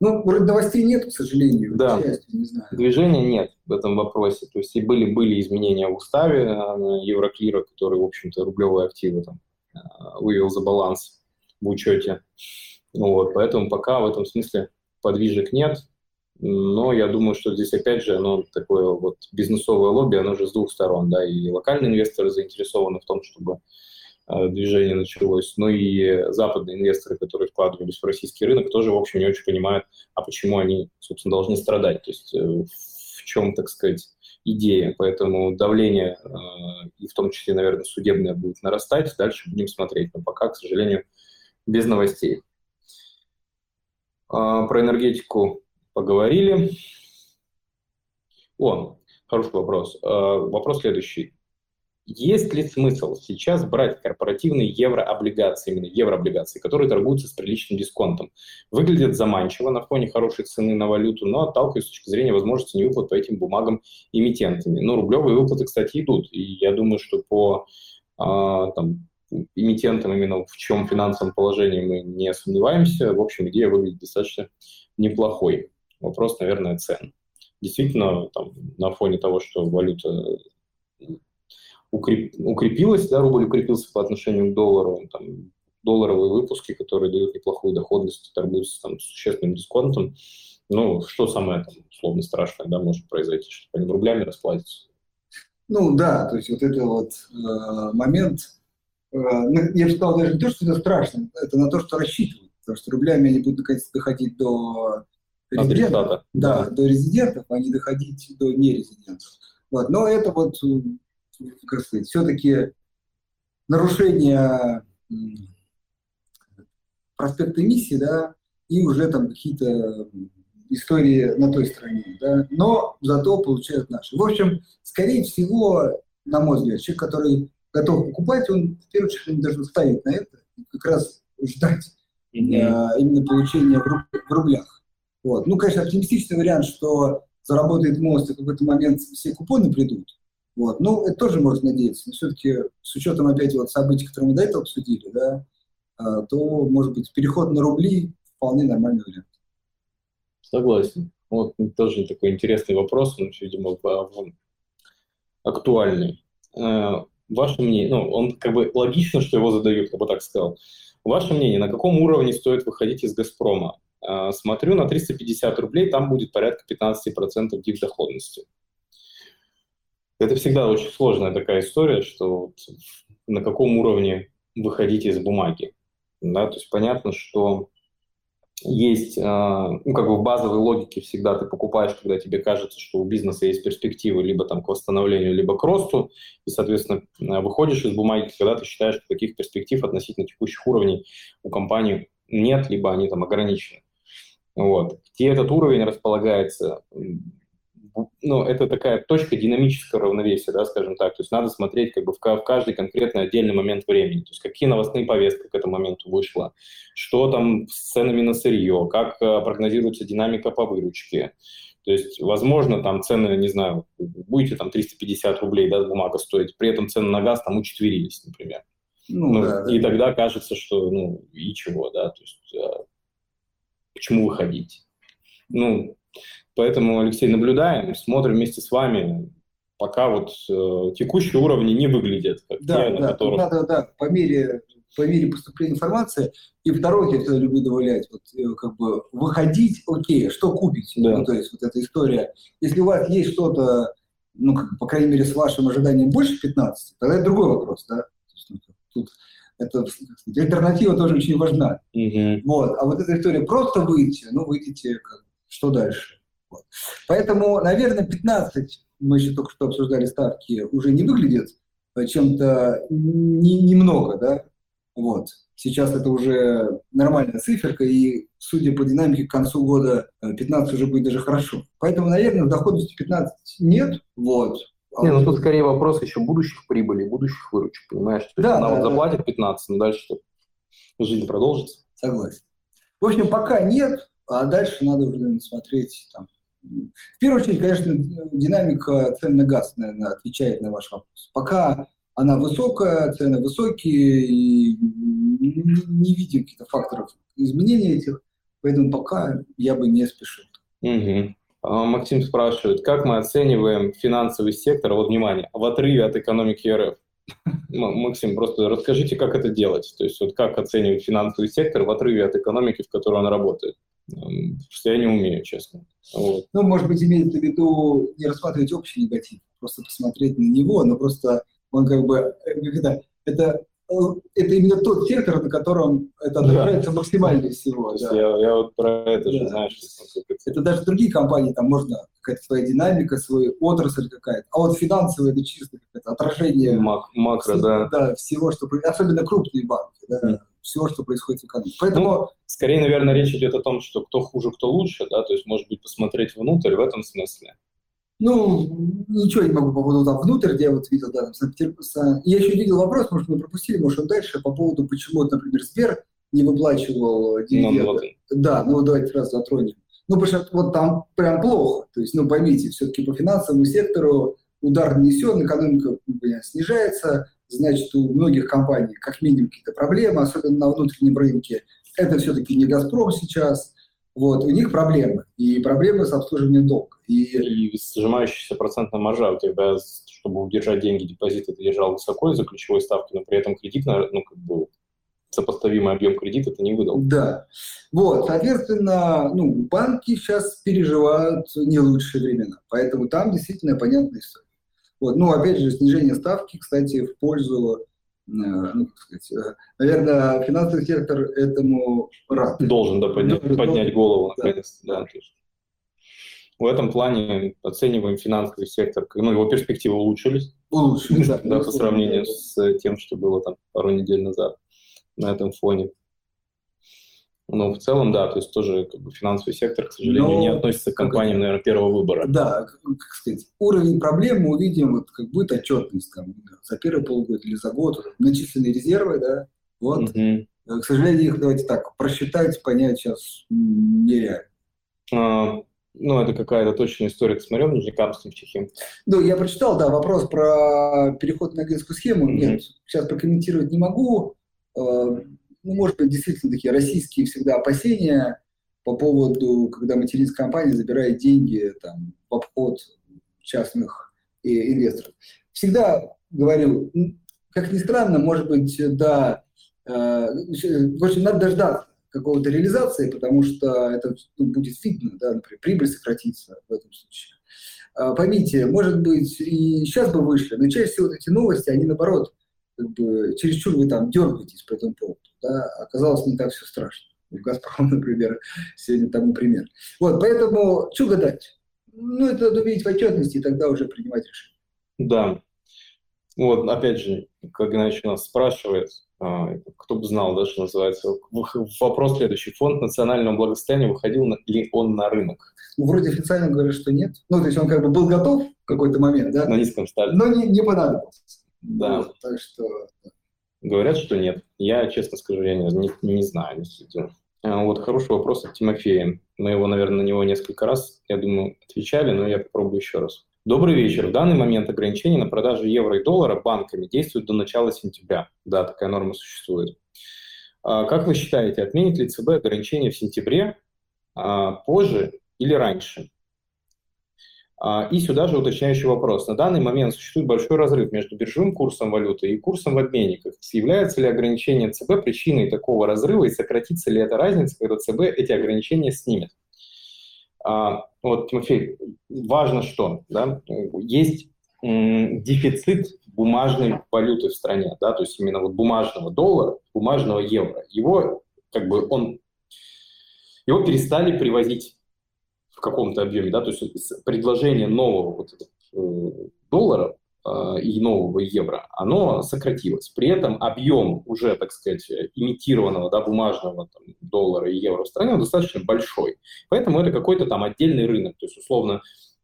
S2: Ну, вроде новостей нет, к сожалению.
S1: Да, части, не знаю. движения нет в этом вопросе. То есть и были, были изменения в уставе Евроклира, который, в общем-то, рублевые активы там а, вывел за баланс в учете. Вот, поэтому пока в этом смысле подвижек нет. Но я думаю, что здесь опять же оно такое вот бизнесовое лобби, оно же с двух сторон, да, и локальные инвесторы заинтересованы в том, чтобы э, движение началось, но и западные инвесторы, которые вкладывались в российский рынок, тоже, в общем, не очень понимают, а почему они, собственно, должны страдать, то есть э, в чем, так сказать, идея. Поэтому давление, э, и в том числе, наверное, судебное будет нарастать, дальше будем смотреть, но пока, к сожалению, без новостей. А, про энергетику поговорили. О, хороший вопрос. Э, вопрос следующий. Есть ли смысл сейчас брать корпоративные еврооблигации, именно еврооблигации, которые торгуются с приличным дисконтом? Выглядят заманчиво на фоне хорошей цены на валюту, но отталкиваются с точки зрения возможности невыплат по этим бумагам эмитентами. Ну, рублевые выплаты, кстати, идут. И я думаю, что по а, там, эмитентам именно в чем финансовом положении мы не сомневаемся. В общем, идея выглядит достаточно неплохой. Вопрос, наверное, цен. Действительно, там, на фоне того, что валюта укреп, укрепилась, да, рубль укрепился по отношению к доллару, там, долларовые выпуски, которые дают неплохую доходность, торгуются там, с существенным дисконтом. Ну, что самое, там, условно, страшное, да, может произойти, что по ним рублями расплатятся?
S2: Ну, да, то есть вот это вот э, момент, ну, я бы сказал даже не то, что это страшно, это на то, что рассчитывают. Потому что рублями они будут наконец доходить до резидентов. Да, до резидентов, а не доходить до нерезидентов. Вот. Но это вот, как сказать, все-таки нарушение проспекта эмиссии, да, и уже там какие-то истории на той стороне, да, но зато получают наши. В общем, скорее всего, на мой взгляд, человек, который готов покупать, он в первую очередь должен ставить на это, как раз ждать mm-hmm. а, именно получения в, руб, в рублях. Вот. Ну, конечно, оптимистичный вариант, что заработает мост, и в какой-то момент все купоны придут. Вот. Ну, это тоже можно надеяться. Но все-таки с учетом опять вот событий, которые мы до этого обсудили, да, а, то, может быть, переход на рубли вполне нормальный вариант.
S1: Согласен. Вот тоже такой интересный вопрос, он, видимо, актуальный. А, ваше мнение, ну, он как бы логично, что его задают, я бы так сказал. Ваше мнение, на каком уровне стоит выходить из «Газпрома»? А, смотрю на 350 рублей, там будет порядка 15% див доходности. Это всегда очень сложная такая история, что вот на каком уровне выходить из бумаги. Да? То есть понятно, что есть, а, ну, как бы в базовой логике всегда ты покупаешь, когда тебе кажется, что у бизнеса есть перспективы либо там к восстановлению, либо к росту, и, соответственно, а, выходишь из бумаги, когда ты считаешь, что таких перспектив относительно текущих уровней у компании нет, либо они там ограничены. Вот. Где этот уровень располагается, ну, это такая точка динамического равновесия, да, скажем так. То есть надо смотреть как бы в, в каждый конкретный отдельный момент времени. То есть какие новостные повестки к этому моменту вышло, что там с ценами на сырье, как э, прогнозируется динамика по выручке. То есть, возможно, там цены, не знаю, будете там 350 рублей, да, бумага стоить, при этом цены на газ там учетверились, например. Ну, ну, да, и да. тогда кажется, что, ну, и чего, да, то есть, э, почему выходить? Ну, Поэтому, Алексей, наблюдаем, смотрим вместе с вами, пока вот э, текущие уровни не выглядят,
S2: как да, те, да, которых... надо, да, по мере, по мере поступления информации. И второе, я всегда люблю добавлять, вот, э, как бы выходить, окей, что купить? Да. Ну, то есть вот эта история. Если у вас есть что-то, ну, как, по крайней мере, с вашим ожиданием больше 15, тогда это другой вопрос, да. Ну, тут это, сказать, альтернатива тоже очень важна. Угу. Вот. А вот эта история просто выйти, ну, выйдите, как, что дальше? Вот. Поэтому, наверное, 15, мы еще только что обсуждали ставки, уже не выглядит чем-то не, немного, да, вот. Сейчас это уже нормальная циферка, и, судя по динамике, к концу года 15 уже будет даже хорошо. Поэтому, наверное, доходности 15 нет, вот.
S1: Не, ну тут скорее вопрос еще будущих прибылей, будущих выручек, понимаешь? То да, есть она да, вот заплатит да. 15, но дальше что? Жизнь продолжится.
S2: Согласен. В общем, пока нет, а дальше надо уже смотреть там, в первую очередь, конечно, динамика цен на газ, наверное, отвечает на ваш вопрос. Пока она высокая, цены высокие, и не видим каких-то факторов изменения этих, поэтому пока я бы не спешил.
S1: Угу. Максим спрашивает, как мы оцениваем финансовый сектор, вот внимание, в отрыве от экономики РФ? Максим, просто расскажите, как это делать, то есть вот как оценивать финансовый сектор в отрыве от экономики, в которой он работает? я не умею, честно.
S2: Вот. Ну, может быть, имеется в виду не рассматривать общий негатив, просто посмотреть на него, но просто он как бы, когда это, это именно тот сектор, на котором это отражается да. максимально всего.
S1: Да. Я, я вот про это да. же знаю. Что
S2: это даже другие компании, там можно какая-то своя динамика, свой отрасль какая-то, а вот финансовые это чисто какое-то отражение
S1: Мак, макро, всего, да.
S2: да. Всего, что особенно крупные банки, да. Mm всего, что происходит в экономике. Поэтому... Ну,
S1: скорее, наверное, речь идет о том, что кто хуже, кто лучше, да, то есть, может быть, посмотреть внутрь в этом смысле.
S2: Ну, ничего не могу по поводу там внутрь, где я вот видел, да, там, Я еще видел вопрос, может, мы пропустили, может, он дальше, по поводу, почему, например, Сбер не выплачивал дивиденды. Ну, да, ну, давайте сразу затронем. Ну, потому что вот там прям плохо. То есть, ну, поймите, все-таки по финансовому сектору удар нанесен, экономика снижается, значит, у многих компаний как минимум какие-то проблемы, особенно на внутреннем рынке. Это все-таки не «Газпром» сейчас. Вот, у них проблемы. И проблемы с обслуживанием долга.
S1: И, и сжимающаяся процентная маржа у тебя, чтобы удержать деньги, депозиты ты держал высоко из-за ключевой ставки, но при этом кредит, ну, как бы, сопоставимый объем кредита ты не выдал.
S2: Да. Вот, соответственно, ну, банки сейчас переживают не лучшие времена. Поэтому там действительно понятная история. Вот. Ну, опять же, снижение ставки, кстати, в пользу ну, как сказать, наверное, финансовый сектор этому рад.
S1: Должен, да, поднять, поднять голову, наконец да. да в этом плане оцениваем финансовый сектор, ну, его перспективы улучшились.
S2: Улучшились,
S1: да. да, по сравнению с тем, что было там пару недель назад на этом фоне. Но в целом, да, то есть тоже как бы, финансовый сектор, к сожалению, Но, не относится к компаниям, наверное, первого выбора.
S2: Да, как сказать, уровень проблем мы увидим, вот как будет отчетность там, за первый полгода или за год, начисленные резервы, да, вот. Угу. К сожалению, их, давайте так, просчитать, понять сейчас нереально.
S1: А, ну, это какая-то точная история. Ты смотрел Нижнекамский в Чехии?
S2: Ну, я прочитал, да, вопрос про переход на агентскую схему. Mm-hmm. Нет, сейчас прокомментировать не могу. Э, ну, может быть, действительно такие российские всегда опасения по поводу, когда материнская компания забирает деньги там, в обход частных инвесторов. Всегда говорю, как ни странно, может быть, да, э, в общем, надо дождаться какого-то реализации, потому что это ну, будет видно, да, например, прибыль сократится в этом случае. А, поймите, может быть, и сейчас бы вышли, но чаще всего вот эти новости, они наоборот, как бы, чересчур вы там дергаетесь по этому поводу. Да? Оказалось, не так все страшно. В «Газпром», например, сегодня тому пример. Вот, поэтому, что гадать? Ну, это надо увидеть в отчетности, и тогда уже принимать решение.
S1: Да. Вот, опять же, как иначе нас спрашивает, а, кто бы знал, да, что называется. Вопрос следующий. Фонд национального благосостояния выходил ли он на рынок?
S2: Ну, вроде официально говорят, что нет. Ну, то есть он как бы был готов в какой-то момент, да?
S1: На низком стали.
S2: Но не, не понадобился.
S1: Да.
S2: Вот, так что...
S1: Говорят, что нет. Я, честно скажу, я не, не, не знаю, не следил. А, вот хороший вопрос от Тимофея. Мы его, наверное, на него несколько раз, я думаю, отвечали, но я попробую еще раз. Добрый вечер. В данный момент ограничения на продажу евро и доллара банками действуют до начала сентября. Да, такая норма существует. А как вы считаете, отменит ли ЦБ ограничения в сентябре, а, позже или раньше? А, и сюда же уточняющий вопрос. На данный момент существует большой разрыв между биржевым курсом валюты и курсом в обменниках. Является ли ограничение ЦБ причиной такого разрыва и сократится ли эта разница, когда ЦБ эти ограничения снимет? А, вот, Тимофей, важно что, да, есть дефицит бумажной валюты в стране, да, то есть именно вот бумажного доллара, бумажного евро. Его, как бы, он, его перестали привозить каком-то объеме, да, то есть предложение нового вот э, доллара Э, и нового евро, оно сократилось. При этом объем уже, так сказать, имитированного да, бумажного там, доллара и евро в стране достаточно большой. Поэтому это какой-то там отдельный рынок. То есть, условно, э,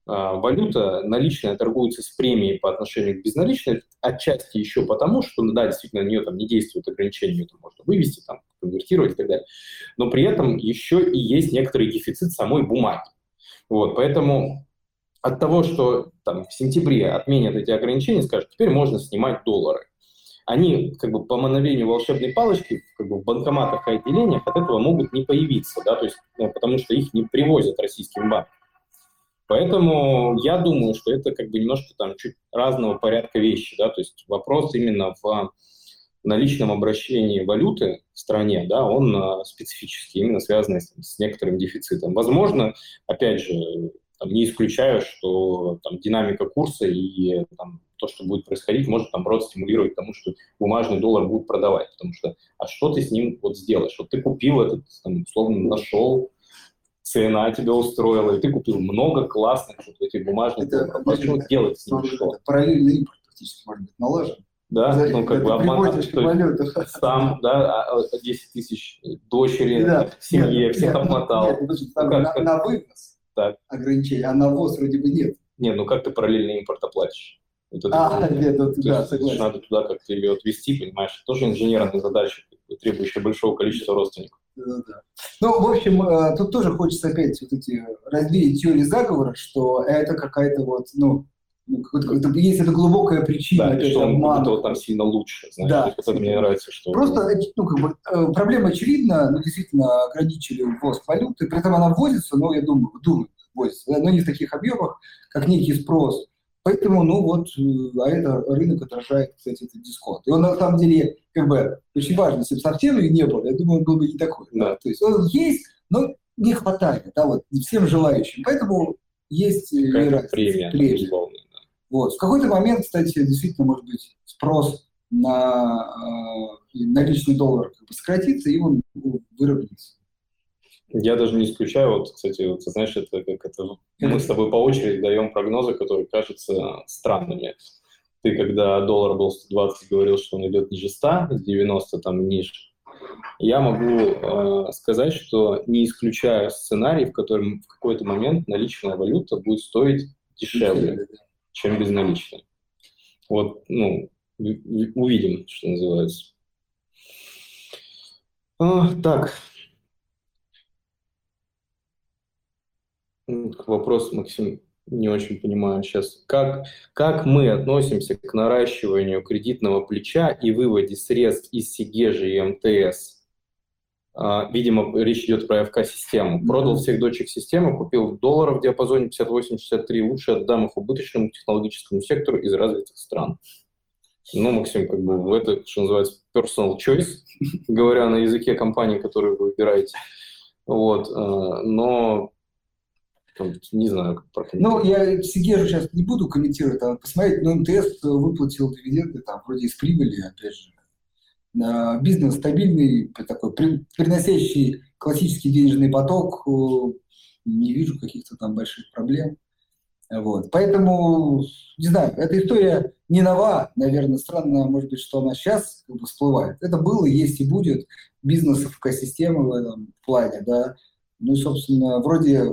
S1: валюта наличная торгуется с премией по отношению к безналичной, отчасти еще потому, что, ну да, действительно, на нее там не действуют ограничения, ее там можно вывести, там, конвертировать и так далее. Но при этом еще и есть некоторый дефицит самой бумаги. Вот, поэтому от того, что там, в сентябре отменят эти ограничения, скажут, теперь можно снимать доллары. Они как бы по мановению волшебной палочки как бы в банкоматах и отделениях от этого могут не появиться, да, то есть, ну, потому что их не привозят российским банкам. Поэтому я думаю, что это как бы немножко там чуть разного порядка вещи, да, то есть вопрос именно в наличном обращении валюты в стране, да, он а, специфический, именно связанный с, с некоторым дефицитом. Возможно, опять же, там, не исключаю, что там, динамика курса и там, то, что будет происходить, может, там, наоборот, стимулировать тому, что бумажный доллар будут продавать. Потому что, а что ты с ним вот сделаешь? Вот ты купил этот, там, условно, нашел, цена тебя устроила, и ты купил много классных вот этих бумажных долларов. А что делать с ним? Что?
S2: Параллельный импорт практически может быть налажен.
S1: Да, За, ну как бы обман, сам, да, 10 а, тысяч дочери, да, семье, нет, всех нет, обмотал. Нет,
S2: ну, как, на, на вынос так. ограничений, а навоз вроде бы нет.
S1: Не, ну как ты параллельный импорт оплатишь?
S2: Это а, нет, вот, да,
S1: согласен. Надо туда как-то ее отвести, понимаешь? Тоже инженерная задача, требующая большого количества родственников.
S2: Да, да. Ну, в общем, э, тут тоже хочется опять вот эти развеять теории заговора, что это какая-то вот, ну есть это глубокая причина.
S1: Да, что он от там сильно лучше. Знаешь, да. Это мне нравится, что...
S2: Просто ну, как бы, э, проблема очевидна, ну, действительно ограничили ввоз валюты, при этом она ввозится, но я думаю, думаю, ввозится, но не в таких объемах, как некий спрос. Поэтому, ну вот, э, а это рынок отражает, кстати, этот дисконт. И он на самом деле, как бы, очень важно, если бы совсем не было, я думаю, он был бы не такой. Да. То есть он есть, но не хватает, да, вот, всем желающим. Поэтому есть
S1: Какая премия, премия.
S2: Вот. В какой-то момент, кстати, действительно, может быть, спрос на э, наличный доллар как бы сократится, и он выровняется.
S1: Я даже не исключаю, вот, кстати, вот, ты знаешь, это как это мы с тобой по очереди даем прогнозы, которые кажутся странными. Ты, когда доллар был 120, говорил, что он идет ниже 100, 90 там ниже. Я могу э, сказать, что не исключаю сценарий, в котором в какой-то момент наличная валюта будет стоить дешевле, чем безналичная. Вот, ну, увидим, что называется. А, так, Вопрос, Максим, не очень понимаю сейчас. Как, как мы относимся к наращиванию кредитного плеча и выводе средств из Сигежи и МТС? А, видимо, речь идет про ФК-систему. Продал всех дочек системы, купил долларов в диапазоне 58-63, лучше отдам их убыточному технологическому сектору из развитых стран. Ну, Максим, как бы это, что называется, personal choice, говоря на языке компании, которую вы выбираете. Вот, э, но не знаю, как
S2: прокомментировать. Ну, я Сигежу сейчас не буду комментировать, там, посмотреть, но МТС выплатил дивиденды, там, вроде из прибыли, опять же. Бизнес стабильный, такой, приносящий классический денежный поток, э, не вижу каких-то там больших проблем. Вот. Поэтому, не знаю, эта история не нова, наверное, странно, может быть, что она сейчас как бы всплывает. Это было, есть и будет. Бизнес, экосистема в этом плане, да. Ну и, собственно, вроде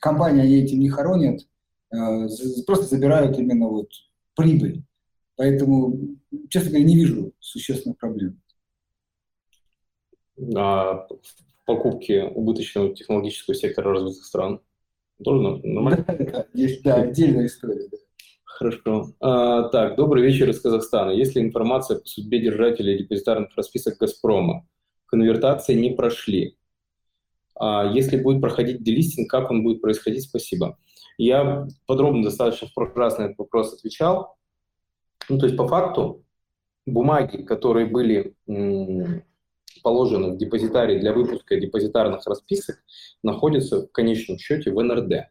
S2: компания этим не хоронят, э, просто забирают именно вот прибыль. Поэтому, честно говоря, не вижу существенных проблем.
S1: А покупки убыточного технологического сектора развитых стран тоже нормально?
S2: Да, да, есть, да отдельная история. Да.
S1: Хорошо. А, так, добрый вечер из Казахстана. Есть ли информация по судьбе держателей депозитарных расписок «Газпрома»? Конвертации не прошли. А если будет проходить делистинг, как он будет происходить, спасибо. Я подробно достаточно в прошлый раз на этот вопрос отвечал. Ну, то есть по факту бумаги, которые были положены в депозитарий для выпуска депозитарных расписок, находятся в конечном счете в НРД.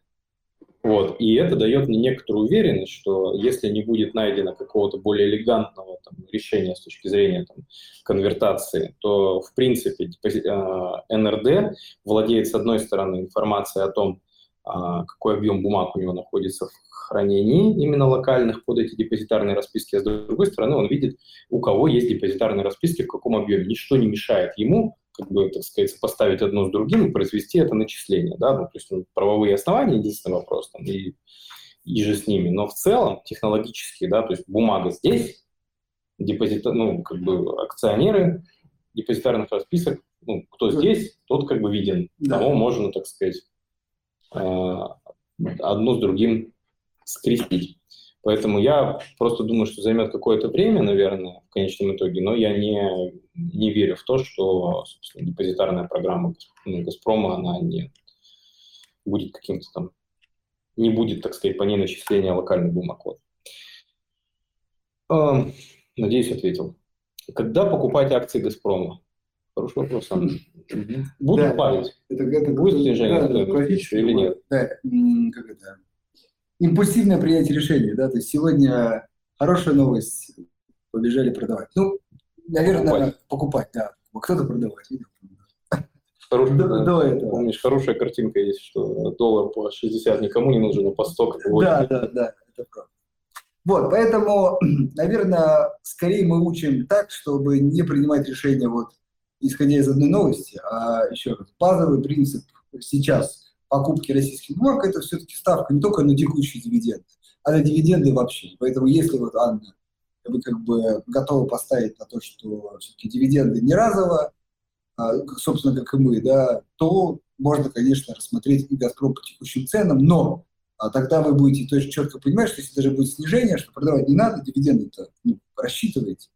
S1: Вот. И это дает мне некоторую уверенность, что если не будет найдено какого-то более элегантного там, решения с точки зрения там, конвертации, то, в принципе, э, НРД владеет, с одной стороны, информацией о том, а, какой объем бумаг у него находится в хранении, именно локальных под эти депозитарные расписки, а с другой стороны, он видит, у кого есть депозитарные расписки, в каком объеме. Ничто не мешает ему как бы, так сказать, поставить одно с другим и произвести это начисление, да, ну, то есть ну, правовые основания, единственный вопрос, там, и, и же с ними, но в целом технологически, да, то есть бумага здесь, депозит, ну, как бы акционеры депозитарных расписок, ну, кто здесь, тот как бы виден, да. того можно, так сказать, э, одно с другим скрестить. Поэтому я просто думаю, что займет какое-то время, наверное, в конечном итоге, но я не, не верю в то, что, собственно, депозитарная программа ну, «Газпрома», она не будет каким-то там, не будет, так сказать, по ней начисления локальных бумаг. Вот. Э, надеюсь, ответил. Когда покупать акции «Газпрома»? Хороший вопрос. Будут да, падать? Это, это, Будет снижение да, или нет?
S2: Да, как это? Импульсивное принятие решений, да, то есть сегодня хорошая новость, побежали продавать. Ну, наверное, покупать, покупать да, кто-то продавать.
S1: Хорошая, да, да, это. Помнишь, хорошая картинка есть, что доллар по 60 никому не нужен, а по 100 как
S2: Да, да, да, это правда. Вот, поэтому, наверное, скорее мы учим так, чтобы не принимать решения вот исходя из одной новости, а еще раз, базовый принцип сейчас покупки российских бумаг, это все-таки ставка не только на текущие дивиденды, а на дивиденды вообще. Поэтому если вот, Анна, вы как бы готовы поставить на то, что все-таки дивиденды не разово, а, собственно, как и мы, да, то можно, конечно, рассмотреть и «Газпром» по текущим ценам, но а тогда вы будете точно четко понимать, что если даже будет снижение, что продавать не надо, дивиденды-то ну, рассчитываете.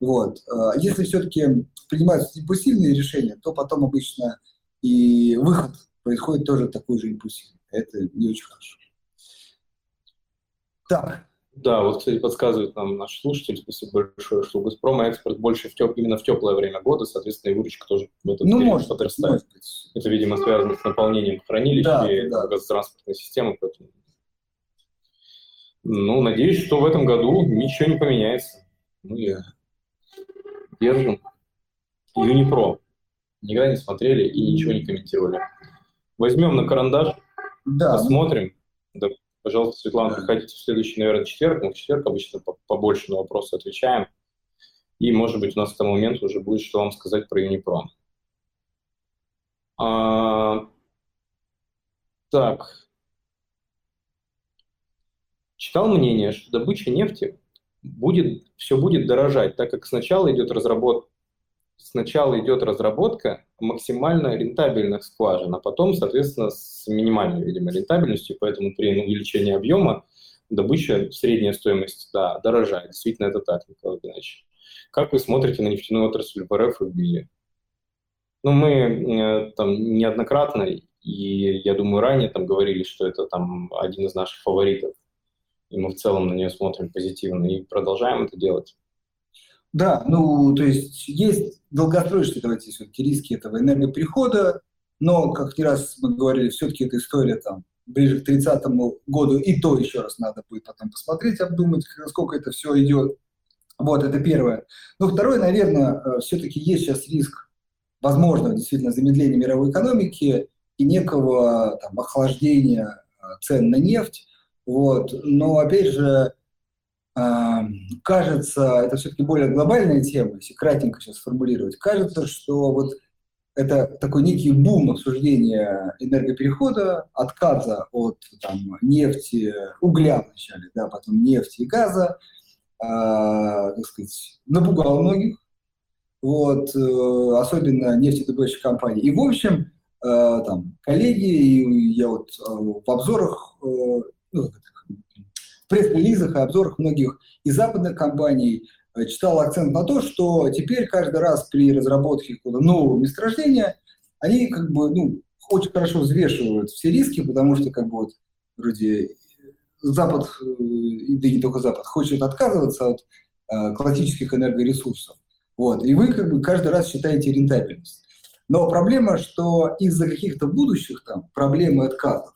S2: Вот. А если все-таки принимаются импульсивные решения, то потом обычно и выход происходит тоже такой же импульсивный. Это не очень хорошо.
S1: Так. Да, вот, кстати, подсказывает нам наш слушатель, спасибо большое, что у «Газпрома» экспорт больше в теп... именно в теплое время года, соответственно, и выручка тоже в этот
S2: ну, может,
S1: подрастает. Может быть. Это, видимо, связано с наполнением хранилищ да, и да. газотранспортной системы, поэтому... Ну, надеюсь, что в этом году ничего не поменяется. Мы держим. Юнипро. Никогда не смотрели и ничего не комментировали. Возьмем на карандаш, да. посмотрим. Да, пожалуйста, Светлана, приходите в следующий, наверное, четверг. Мы в четверг обычно побольше на вопросы отвечаем. И, может быть, у нас к тому моменту уже будет что вам сказать про Юнипро. А, так. Читал мнение, что добыча нефти будет, все будет дорожать, так как сначала идет разработка сначала идет разработка максимально рентабельных скважин, а потом, соответственно, с минимальной, видимо, рентабельностью, поэтому при увеличении объема добыча, средняя стоимость, да, дорожает. Действительно, это так, Николай Геннадьевич. Как вы смотрите на нефтяную отрасль в РФ и в мире? Ну, мы э, там неоднократно, и я думаю, ранее там говорили, что это там один из наших фаворитов, и мы в целом на нее смотрим позитивно, и продолжаем это делать.
S2: Да, ну, то есть есть долгосрочные, давайте все-таки риски этого энергоперехода, но, как не раз мы говорили, все-таки эта история там ближе к 30 году, и то еще раз надо будет потом посмотреть, обдумать, сколько это все идет. Вот, это первое. Ну, второе, наверное, э, все-таки есть сейчас риск возможного действительно замедления мировой экономики и некого там, охлаждения э, цен на нефть. Вот. Но, опять же, кажется, это все-таки более глобальная тема, если кратенько сейчас сформулировать, кажется, что вот это такой некий бум обсуждения энергоперехода, отказа от там, нефти, угля вначале, да, потом нефти и газа, э, так сказать, напугал многих, вот, э, особенно нефтедобывающих компаний. И, в общем, э, там, коллеги, и я вот э, в обзорах, э, ну, пресс-релизах и обзорах многих и западных компаний э, читал акцент на то, что теперь каждый раз при разработке какого-то нового месторождения они как бы, ну, очень хорошо взвешивают все риски, потому что как бы вот вроде Запад, э, да и не только Запад, хочет отказываться от э, классических энергоресурсов. Вот, и вы как бы каждый раз считаете рентабельность. Но проблема, что из-за каких-то будущих там проблем и отказов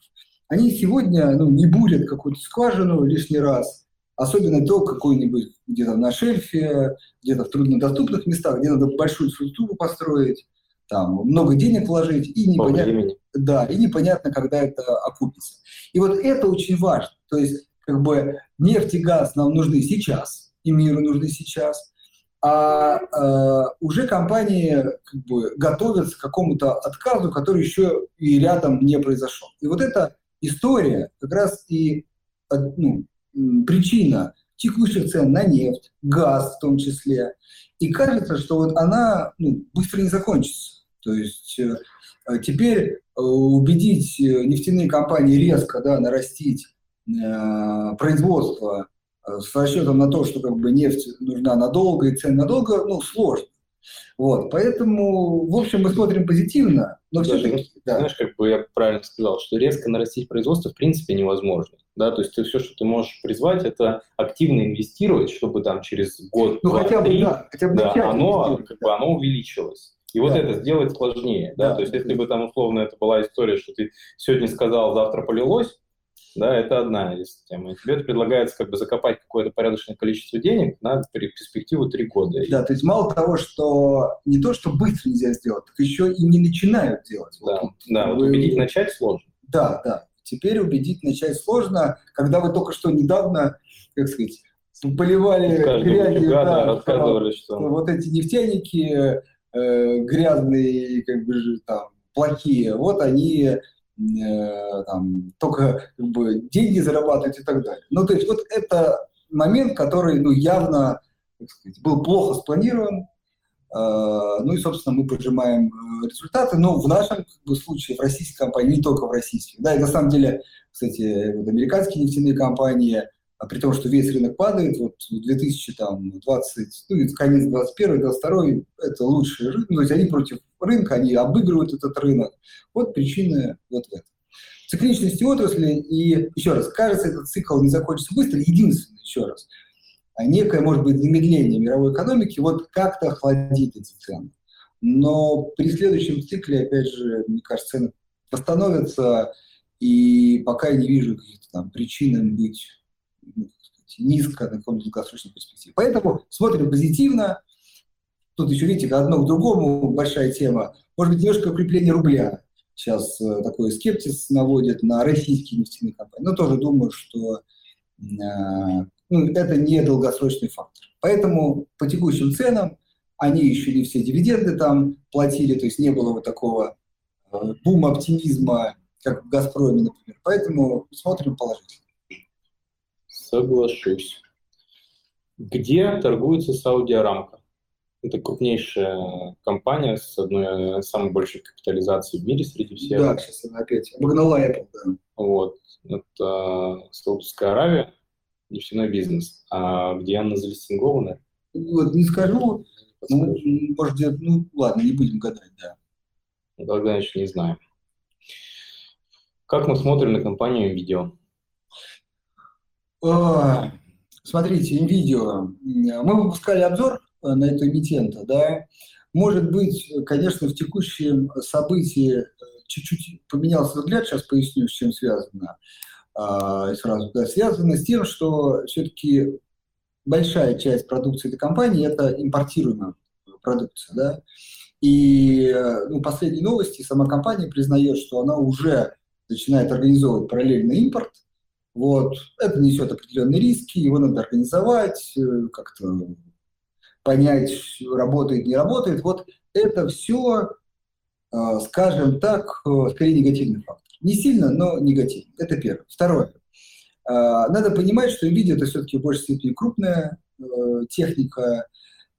S2: они сегодня ну, не бурят какую-то скважину лишний раз, особенно то какой-нибудь где-то на шельфе, где-то в труднодоступных местах, где надо большую структуру построить, там много денег вложить, и непонятно, да, и непонятно, когда это окупится. И вот это очень важно. То есть, как бы нефть и газ нам нужны сейчас, и миру нужны сейчас, а э, уже компании как бы готовятся к какому-то отказу, который еще и рядом не произошел. И вот это история как раз и ну, причина текущих цен на нефть, газ в том числе. И кажется, что вот она ну, быстро не закончится. То есть э, теперь э, убедить э, нефтяные компании резко да, нарастить э, производство э, с расчетом на то, что как бы нефть нужна надолго и цены надолго, ну, сложно. Вот, поэтому, в общем, мы смотрим позитивно, но все-таки...
S1: Да. Знаешь, как бы я правильно сказал, что резко нарастить производство в принципе невозможно. Да, то есть ты все, что ты можешь призвать, это активно инвестировать, чтобы там через год, ну, два, хотя бы, три, да, хотя бы да, оно, как бы, оно увеличилось. И да. вот это сделать сложнее. Да? Да, то есть, если бы там условно это была история, что ты сегодня сказал, завтра полилось, да, это одна из тем. И тебе предлагается как бы закопать какое-то порядочное количество денег на перспективу три года.
S2: Да, то есть мало того, что не то, что быстро нельзя сделать, так еще и не начинают делать.
S1: Да, вот, да вы... вот убедить начать сложно.
S2: Да, да. Теперь убедить начать сложно, когда вы только что недавно, как сказать, поливали грязью, да, да, что... вот эти нефтяники э, грязные, как бы же там плохие, вот они Э, там, только как бы, деньги зарабатывать и так далее. Ну, то есть вот это момент, который ну, явно сказать, был плохо спланирован, э, ну и, собственно, мы поджимаем э, результаты. Но в нашем как бы, случае, в российской компании, не только в российских. Да, и на самом деле, кстати, вот американские нефтяные компании – а при том, что весь рынок падает, вот 2020, ну, конец 21 22 это лучший рынок, ну, то есть они против рынка, они обыгрывают этот рынок. Вот причины вот в этом. Цикличности отрасли, и еще раз, кажется, этот цикл не закончится быстро, единственное, еще раз, некое, может быть, замедление мировой экономики, вот как-то охладит эти цены. Но при следующем цикле, опять же, мне кажется, цены восстановятся, и пока я не вижу каких-то там причин быть низко на каком-то долгосрочном перспективе. Поэтому смотрим позитивно. Тут еще, видите, одно к другому большая тема. Может быть, немножко укрепление рубля. Сейчас э, такой скептиз наводит на российские нефтяные компании. Но тоже думаю, что э, ну, это не долгосрочный фактор. Поэтому по текущим ценам они еще не все дивиденды там платили, то есть не было вот такого э, бума оптимизма, как в «Газпроме», например. Поэтому смотрим положительно.
S1: Соглашусь. Где торгуется Сауди Арамко? Это крупнейшая компания с одной самой большой капитализацией в мире среди всех.
S2: Да, сейчас она опять обогнала Apple, да.
S1: Вот. Это Саудовская Аравия, нефтяной бизнес. А где она залистингована?
S2: Вот, не скажу. Ну, может, где, ну, ладно, не будем гадать, да.
S1: Тогда еще не знаем. Как мы смотрим на компанию NVIDIA?
S2: А, смотрите, NVIDIA. Мы выпускали обзор э, на эту эмитента, да. Может быть, конечно, в текущем событии э, чуть-чуть поменялся взгляд, сейчас поясню, с чем связано. А, сразу, да, связано с тем, что все-таки большая часть продукции этой компании – это импортируемая продукция, да. И ну, последние новости, сама компания признает, что она уже начинает организовывать параллельный импорт. Вот. Это несет определенные риски, его надо организовать, э, как-то понять, работает, не работает. Вот это все, э, скажем так, э, скорее негативный фактор. Не сильно, но негативный. Это первое. Второе. Надо понимать, что NVIDIA это все-таки в большей степени крупная техника,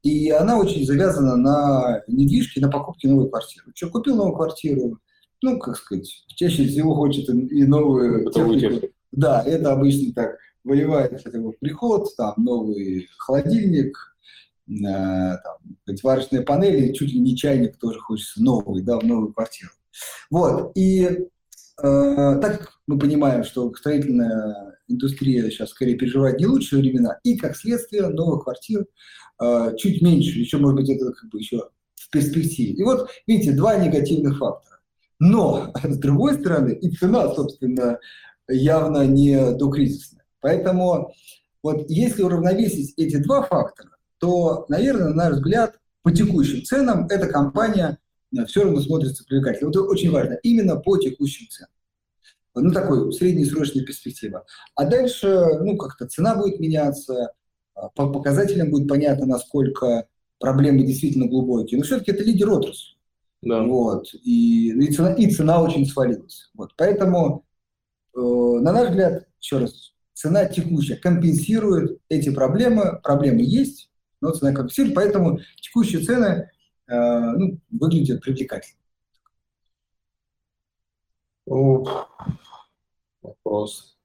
S2: и она очень завязана на недвижке, на покупке новой квартиры. Что, купил новую квартиру, ну, как сказать, чаще всего хочет и новую технику. Да, это обычно так выливает хотя бы в приход, там новый холодильник, э, там, варочные панели, чуть ли не чайник тоже хочется новый, да, в новую квартиру. Вот, и э, так мы понимаем, что строительная индустрия сейчас скорее переживает не лучшие времена, и как следствие новых квартир э, чуть меньше, еще, может быть, это как бы еще в перспективе. И вот, видите, два негативных фактора. Но, с другой стороны, и цена, собственно, явно не докризисная. Поэтому вот если уравновесить эти два фактора, то, наверное, на наш взгляд, по текущим ценам эта компания э, все равно смотрится привлекательно. Вот это очень важно, именно по текущим ценам. Ну, такой среднесрочная перспектива. А дальше, ну, как-то цена будет меняться, а, по показателям будет понятно, насколько проблемы действительно глубокие. Но все-таки это лидер отрасли. Да. Вот. И, и, цена, и цена очень свалилась. Вот. Поэтому, э, на наш взгляд, еще раз, цена текущая компенсирует эти проблемы. Проблемы есть, но цена компенсирует, поэтому текущие цены э, ну, выглядят привлекательно.
S1: Вопрос.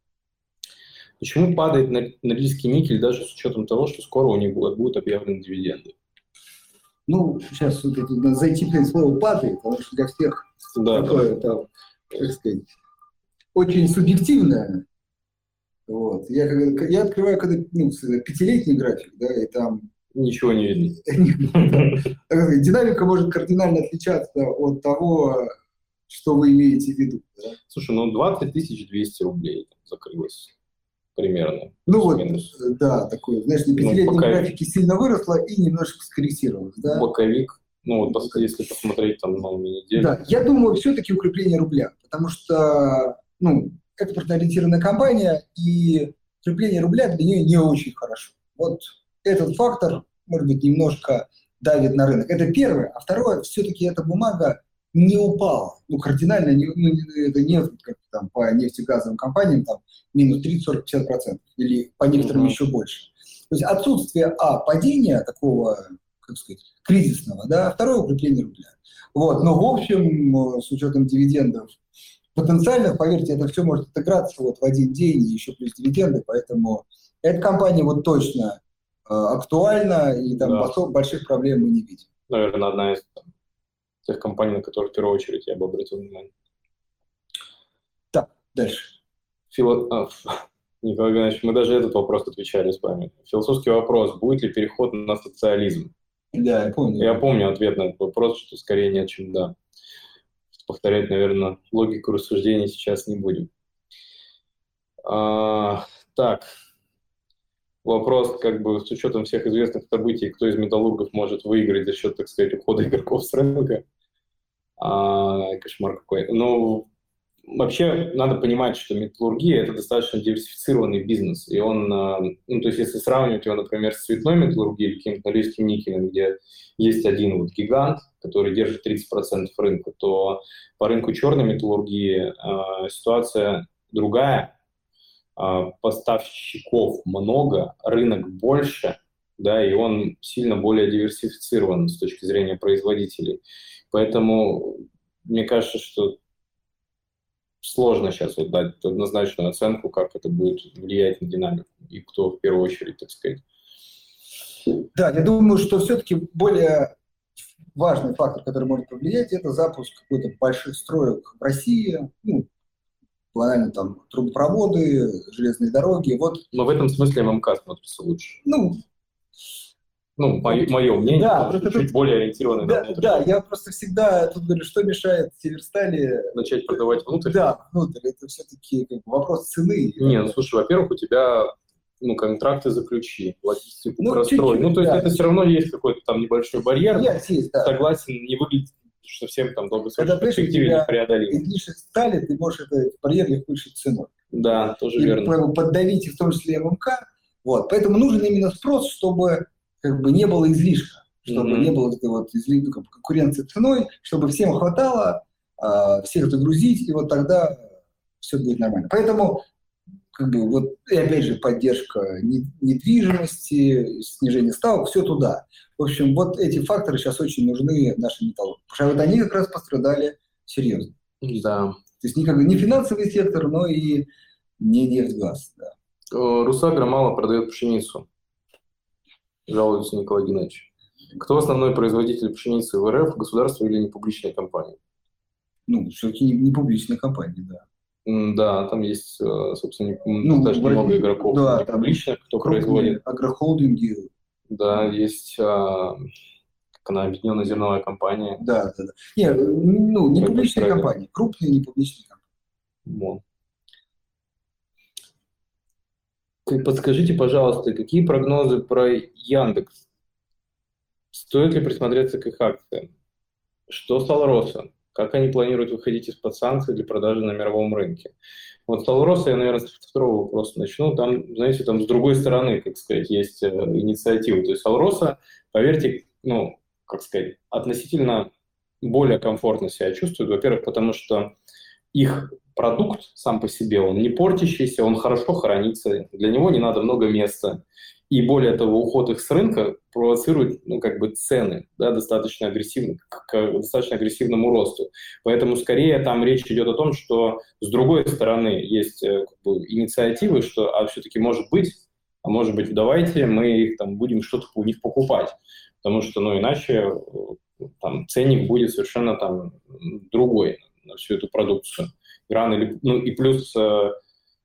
S1: Почему падает норильский никель даже с учетом того, что скоро у них будут объявлены дивиденды?
S2: ну, сейчас вот это, зайти в слово падает, потому что для всех да. такое, там, как сказать, очень субъективное. Вот. Я, я открываю когда, ну, пятилетний график, да, и там
S1: Ничего не видно.
S2: Динамика может кардинально отличаться от того, что вы имеете в виду. Да?
S1: Слушай, ну 20 200 рублей закрылось примерно.
S2: Ну вот, минус. да, такой, знаешь, на ну, пятилетнем ну, графике сильно выросло и немножко скорректировалось. Да?
S1: Боковик, ну вот если посмотреть там на неделю.
S2: Да, я думаю, все-таки укрепление рубля, потому что, ну, экспортно-ориентированная компания, и укрепление рубля для нее не очень хорошо. Вот этот фактор, может быть, немножко давит на рынок. Это первое. А второе, все-таки эта бумага не упала. Ну, кардинально не, ну, это не как там по нефтегазовым компаниям там минус 30, 40, 50 процентов или по некоторым mm-hmm. еще больше. То есть отсутствие, а, падения такого, как сказать, кризисного, да, второе укрепление рубля. Вот, но в общем, с учетом дивидендов, потенциально, поверьте, это все может отыграться вот в один день и еще плюс дивиденды, поэтому эта компания вот точно э, актуальна, и там да. больших проблем мы не видим.
S1: Наверное, одна из там, тех компаний, на которые в первую очередь я бы обратил внимание.
S2: Так, дальше.
S1: Фило... А, Николай Иванович, мы даже этот вопрос отвечали с вами. Философский вопрос, будет ли переход на социализм?
S2: Да, я помню.
S1: Я помню ответ на этот вопрос, что скорее нет, чем да. Повторять, наверное, логику рассуждений сейчас не будем. А, так, вопрос, как бы, с учетом всех известных событий, кто из металлургов может выиграть за счет, так сказать, ухода игроков с рынка. А, кошмар какой. Ну, вообще надо понимать, что металлургия – это достаточно диверсифицированный бизнес. И он, а, ну, то есть если сравнивать его, например, с цветной металлургией или каким-то норильским никелем, где есть один вот гигант, который держит 30% рынка, то по рынку черной металлургии э, ситуация другая. Э, поставщиков много, рынок больше, да, и он сильно более диверсифицирован с точки зрения производителей. Поэтому мне кажется, что сложно сейчас вот дать однозначную оценку, как это будет влиять на динамику и кто в первую очередь, так сказать.
S2: Да, я думаю, что все-таки более важный фактор, который может повлиять, это запуск какой-то больших строек в России, ну, банально там трубопроводы, железные дороги. Вот.
S1: Но в этом смысле ММК смотрится лучше.
S2: Ну,
S1: ну, мое, мое мнение, да, чуть тут, более ориентированное
S2: да, на Да, я просто всегда тут говорю, что мешает Северстали...
S1: Начать продавать внутрь?
S2: Да, внутрь. Это все-таки как бы, вопрос цены.
S1: Не, ну слушай, во-первых, у тебя ну, контракты заключи, логистику ну, прострой. Ну, то есть да. это все равно есть какой-то там небольшой барьер.
S2: Есть, есть, да.
S1: Согласен, не выглядит совсем там долгосрочно перспективе
S2: непреодолимо. Излишек стали, ты можешь этот барьер легко решить ценой.
S1: Да, тоже и верно.
S2: Поддавить в том числе ММК. Вот. Поэтому нужен именно спрос, чтобы как бы не было излишка, чтобы mm-hmm. не было вот изли... Ну, конкуренции ценой, чтобы всем хватало, э, всех загрузить, и вот тогда все будет нормально. Поэтому как бы вот, и опять же, поддержка недвижимости, снижение ставок, все туда. В общем, вот эти факторы сейчас очень нужны нашим металлургам. Потому что вот они как раз пострадали серьезно.
S1: Да. То
S2: есть не, как бы, не финансовый сектор, но и не нефть-газ. Да.
S1: Русагра мало продает пшеницу жалуется Николай Геннадьевич. Кто основной производитель пшеницы в РФ, государство или непубличная компания?
S2: Ну, все-таки не публичная компания, да.
S1: Да, там есть, э, собственно, ну, даже много игроков
S2: да,
S1: публичных, кто производит.
S2: Агрохолдинги.
S1: Да, есть а, как она, объединенная зерновая компания.
S2: Да, да, да. Не, ну, не публичная компания, крупные не публичные компании. Вот.
S1: Подскажите, пожалуйста, какие прогнозы про Яндекс? Стоит ли присмотреться к их акциям? Что с Алроса? Как они планируют выходить из-под санкций для продажи на мировом рынке? Вот с Алроса я, наверное, с второго вопроса начну. Там, знаете, там с другой стороны, как сказать, есть э, инициатива. То есть Алроса, поверьте, ну, как сказать, относительно более комфортно себя чувствует. Во-первых, потому что их продукт сам по себе, он не портящийся, он хорошо хранится, для него не надо много места. И более того, уход их с рынка провоцирует ну, как бы цены да, достаточно, агрессивно, к, к достаточно агрессивному росту. Поэтому скорее там речь идет о том, что с другой стороны есть э, как бы, инициативы, что а все-таки может быть, а может быть давайте мы их там будем что-то у них покупать. Потому что ну, иначе э, там, ценник будет совершенно там другой на всю эту продукцию. Рано или, ну и плюс э,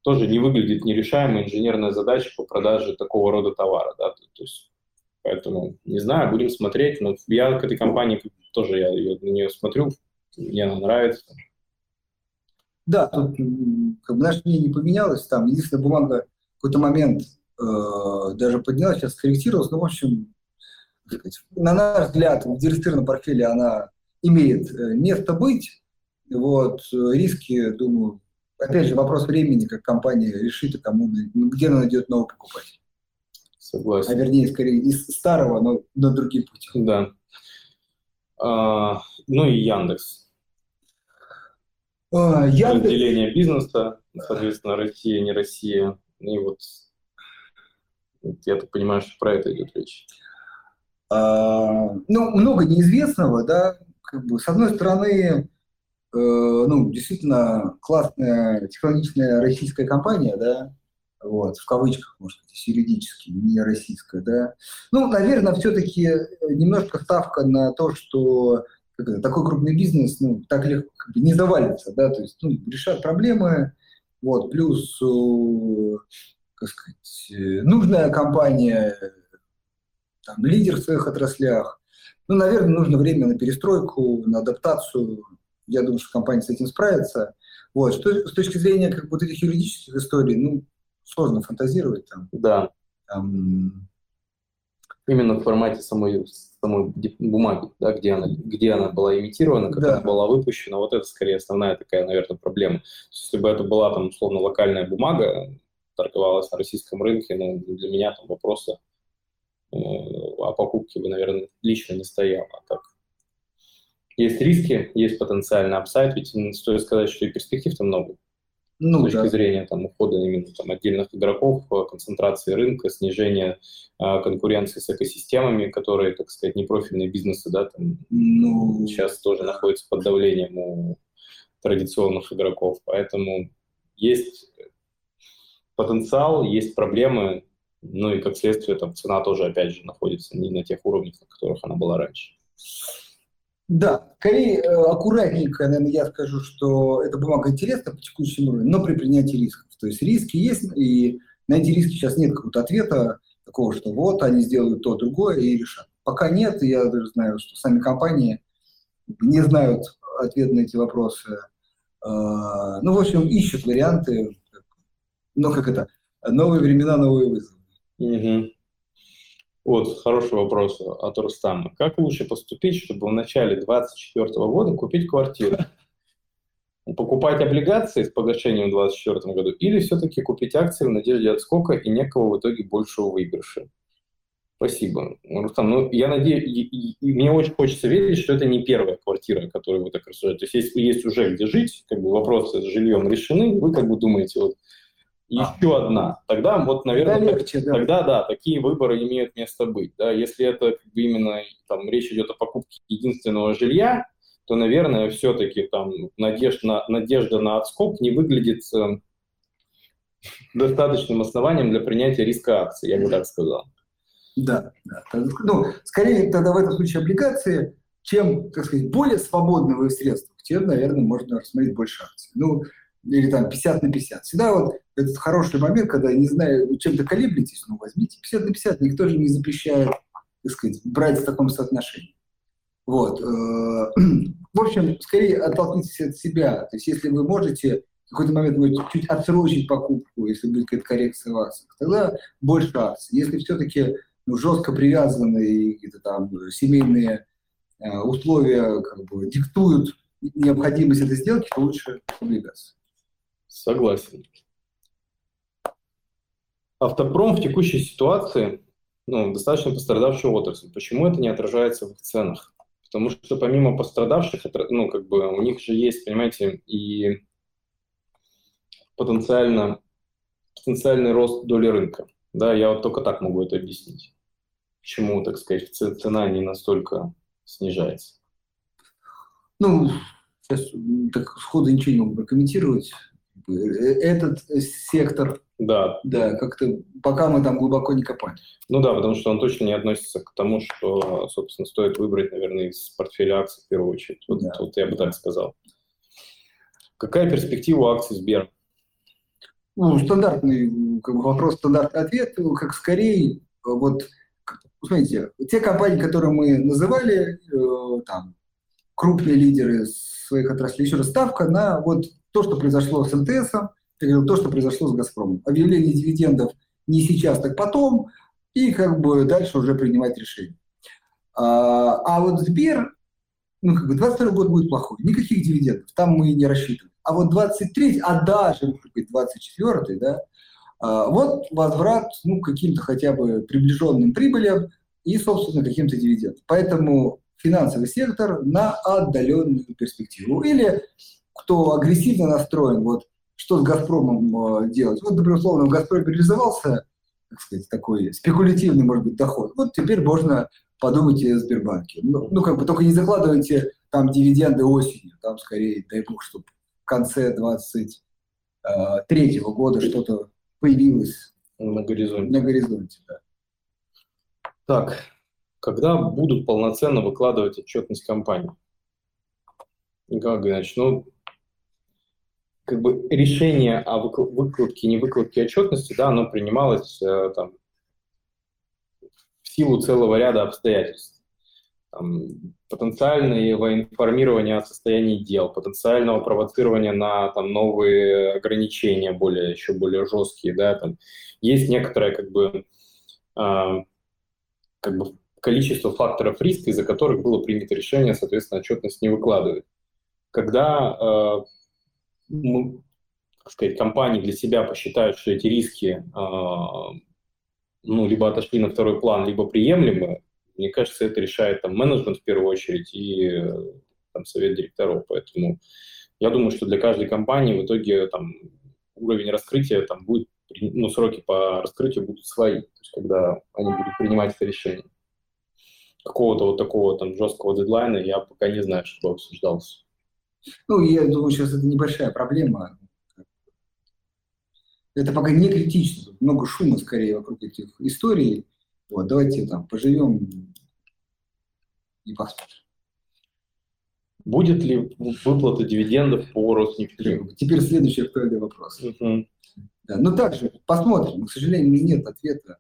S1: тоже не выглядит нерешаемая инженерная задача по продаже такого рода товара. Да? То, есть, поэтому, не знаю, будем смотреть. Но я к этой компании тоже я ее, на нее смотрю, мне она нравится.
S2: Да, тут как бы наше мнение не поменялось. Там единственная бумага в какой-то момент э, даже поднялась, сейчас скорректировалась. Ну, в общем, на наш взгляд, в диверсифицированном портфеле она имеет э, место быть. Вот, риски, думаю, опять же, вопрос времени, как компания решит, и кому, ну, где она найдет нового покупателя.
S1: Согласен.
S2: А вернее, скорее, из старого, но на другим путем.
S1: Да. А, ну и Яндекс.
S2: А, Яндекс...
S1: Разделение бизнеса, соответственно, Россия, не Россия. И вот я так понимаю, что про это идет речь.
S2: А, ну, много неизвестного, да. Как бы, с одной стороны, ну, действительно классная технологичная российская компания, да, вот, в кавычках, может быть, юридически, не российская, да. Ну, наверное, все-таки немножко ставка на то, что такой крупный бизнес, ну, так легко как бы не завалится, да, то есть, ну, решать проблемы, вот, плюс, э, как сказать, э, нужная компания, там, лидер в своих отраслях, ну, наверное, нужно время на перестройку, на адаптацию, я думаю, что компания с этим справится. Вот. Что, с точки зрения как вот этих юридических историй, ну, сложно фантазировать там.
S1: Да. там... Именно в формате самой, самой бумаги, да, где, она, где она была имитирована, как да. она была выпущена. Вот это скорее основная такая, наверное, проблема. Если бы это была там условно локальная бумага, торговалась на российском рынке, ну, для меня там вопроса э, о покупке бы, наверное, лично не стояло. А так есть риски, есть потенциальный апсайд, ведь стоит сказать, что и перспектив-то много. Ну, с точки да. зрения там, ухода именно там, отдельных игроков, э, концентрации рынка, снижения э, конкуренции с экосистемами, которые, так сказать, непрофильные бизнесы, да, там, ну... сейчас тоже находятся под давлением у традиционных игроков. Поэтому есть потенциал, есть проблемы, ну и как следствие там цена тоже, опять же, находится не на тех уровнях, на которых она была раньше.
S2: Да, скорее э, аккуратненько, наверное, я скажу, что эта бумага интересна по текущему уровню, но при принятии рисков. То есть риски есть, и на эти риски сейчас нет какого-то ответа такого, что вот они сделают то, другое и решат. Пока нет, я даже знаю, что сами компании не знают ответ на эти вопросы. А, ну, в общем, ищут варианты, но как это, новые времена, новые вызовы.
S1: Угу. Вот, хороший вопрос от Рустама. Как лучше поступить, чтобы в начале 2024 года купить квартиру? Покупать облигации с погашением в 2024 году или все-таки купить акции в надежде отскока и некого в итоге большего выигрыша? Спасибо. Рустам, ну, я надеюсь, и, и, и мне очень хочется верить, что это не первая квартира, которую вы так рассуждаете. То есть, если есть уже где жить, как бы вопросы с жильем решены, вы как бы думаете, вот еще а. одна, тогда вот, наверное, тогда, легче, да. тогда да, такие выборы имеют место быть. Да? Если это как бы именно там речь идет о покупке единственного жилья, то, наверное, все-таки там надежда на, надежда на отскок не выглядит э, достаточным основанием для принятия риска акций, я бы так сказал.
S2: Да, да. Ну, скорее тогда в этом случае облигации, чем, так сказать, более в средствах, тем, наверное, можно рассмотреть больше акций. Ну, или там 50 на 50. Всегда вот этот хороший момент, когда, не знаю, чем-то колеблетесь, ну, возьмите 50 на 50, никто же не запрещает, так сказать, брать в таком соотношении. Вот. Э, в общем, скорее оттолкнитесь от себя. То есть, если вы можете в какой-то момент вы чуть отсрочить покупку, если будет какая-то коррекция в акциях, тогда больше акций. Если все-таки ну, жестко привязаны какие-то там семейные э, условия как бы, диктуют необходимость этой сделки, то лучше облигации.
S1: Согласен. Автопром в текущей ситуации ну, достаточно пострадавшая отрасль. Почему это не отражается в их ценах? Потому что помимо пострадавших, ну, как бы у них же есть, понимаете, и потенциально, потенциальный рост доли рынка. Да, я вот только так могу это объяснить. Почему, так сказать, цена не настолько снижается?
S2: Ну, сейчас так сходу ничего не могу прокомментировать. Этот сектор,
S1: да,
S2: да, как-то пока мы там глубоко не копали.
S1: Ну да, потому что он точно не относится к тому, что, собственно, стоит выбрать, наверное, из портфеля акций в первую очередь. Вот, да. вот я бы так сказал. Какая перспектива у акций Сбер?
S2: Ну, стандартный как бы, вопрос, стандартный ответ, как скорее, вот, смотрите, те компании, которые мы называли, э, там, крупные лидеры своих отраслей, еще раз, ставка на вот то, что произошло с МТС, то, что произошло с «Газпромом». Объявление дивидендов не сейчас, так потом, и как бы дальше уже принимать решение. А, а вот Сбер, ну, как бы 22 год будет плохой, никаких дивидендов, там мы не рассчитываем. А вот 23 а даже, может быть, 24 да, а, вот возврат, ну, каким-то хотя бы приближенным прибылям и, собственно, каким-то дивидендом. Поэтому финансовый сектор на отдаленную перспективу. Или кто агрессивно настроен, вот что с «Газпромом» э, делать. Вот, например, условно, в «Газпроме» реализовался, так сказать, такой спекулятивный, может быть, доход. Вот теперь можно подумать о Сбербанке. Ну, ну, как бы только не закладывайте там дивиденды осенью, там скорее, дай бог, чтобы в конце 23 э, года что-то появилось
S1: на горизонте.
S2: На горизонте, да.
S1: Так, когда будут полноценно выкладывать отчетность компании? Николай Геннадьевич, ну, как бы решение о выкладке, не выкладке отчетности, да, оно принималось э, там, в силу целого ряда обстоятельств. Там, потенциального информирования о состоянии дел, потенциального провоцирования на там, новые ограничения, более, еще более жесткие. Да, там. Есть некоторая как бы, как бы количество факторов риска, из-за которых было принято решение, соответственно, отчетность не выкладывать. Когда мы, так сказать, компании для себя посчитают, что эти риски ну, либо отошли на второй план, либо приемлемы, мне кажется, это решает там менеджмент в первую очередь и там, совет директоров. Поэтому я думаю, что для каждой компании в итоге там, уровень раскрытия там, будет, ну, сроки по раскрытию будут свои, то есть когда они будут принимать это решение. Какого-то вот такого там жесткого дедлайна я пока не знаю, что обсуждался.
S2: Ну, я думаю, сейчас это небольшая проблема. Это пока не критично. Много шума скорее вокруг этих историй. Вот, давайте там поживем и посмотрим.
S1: Будет ли выплата дивидендов по Роснефти?
S2: Теперь следующий актуальный вопрос. Угу. Да, но также посмотрим. К сожалению, нет ответа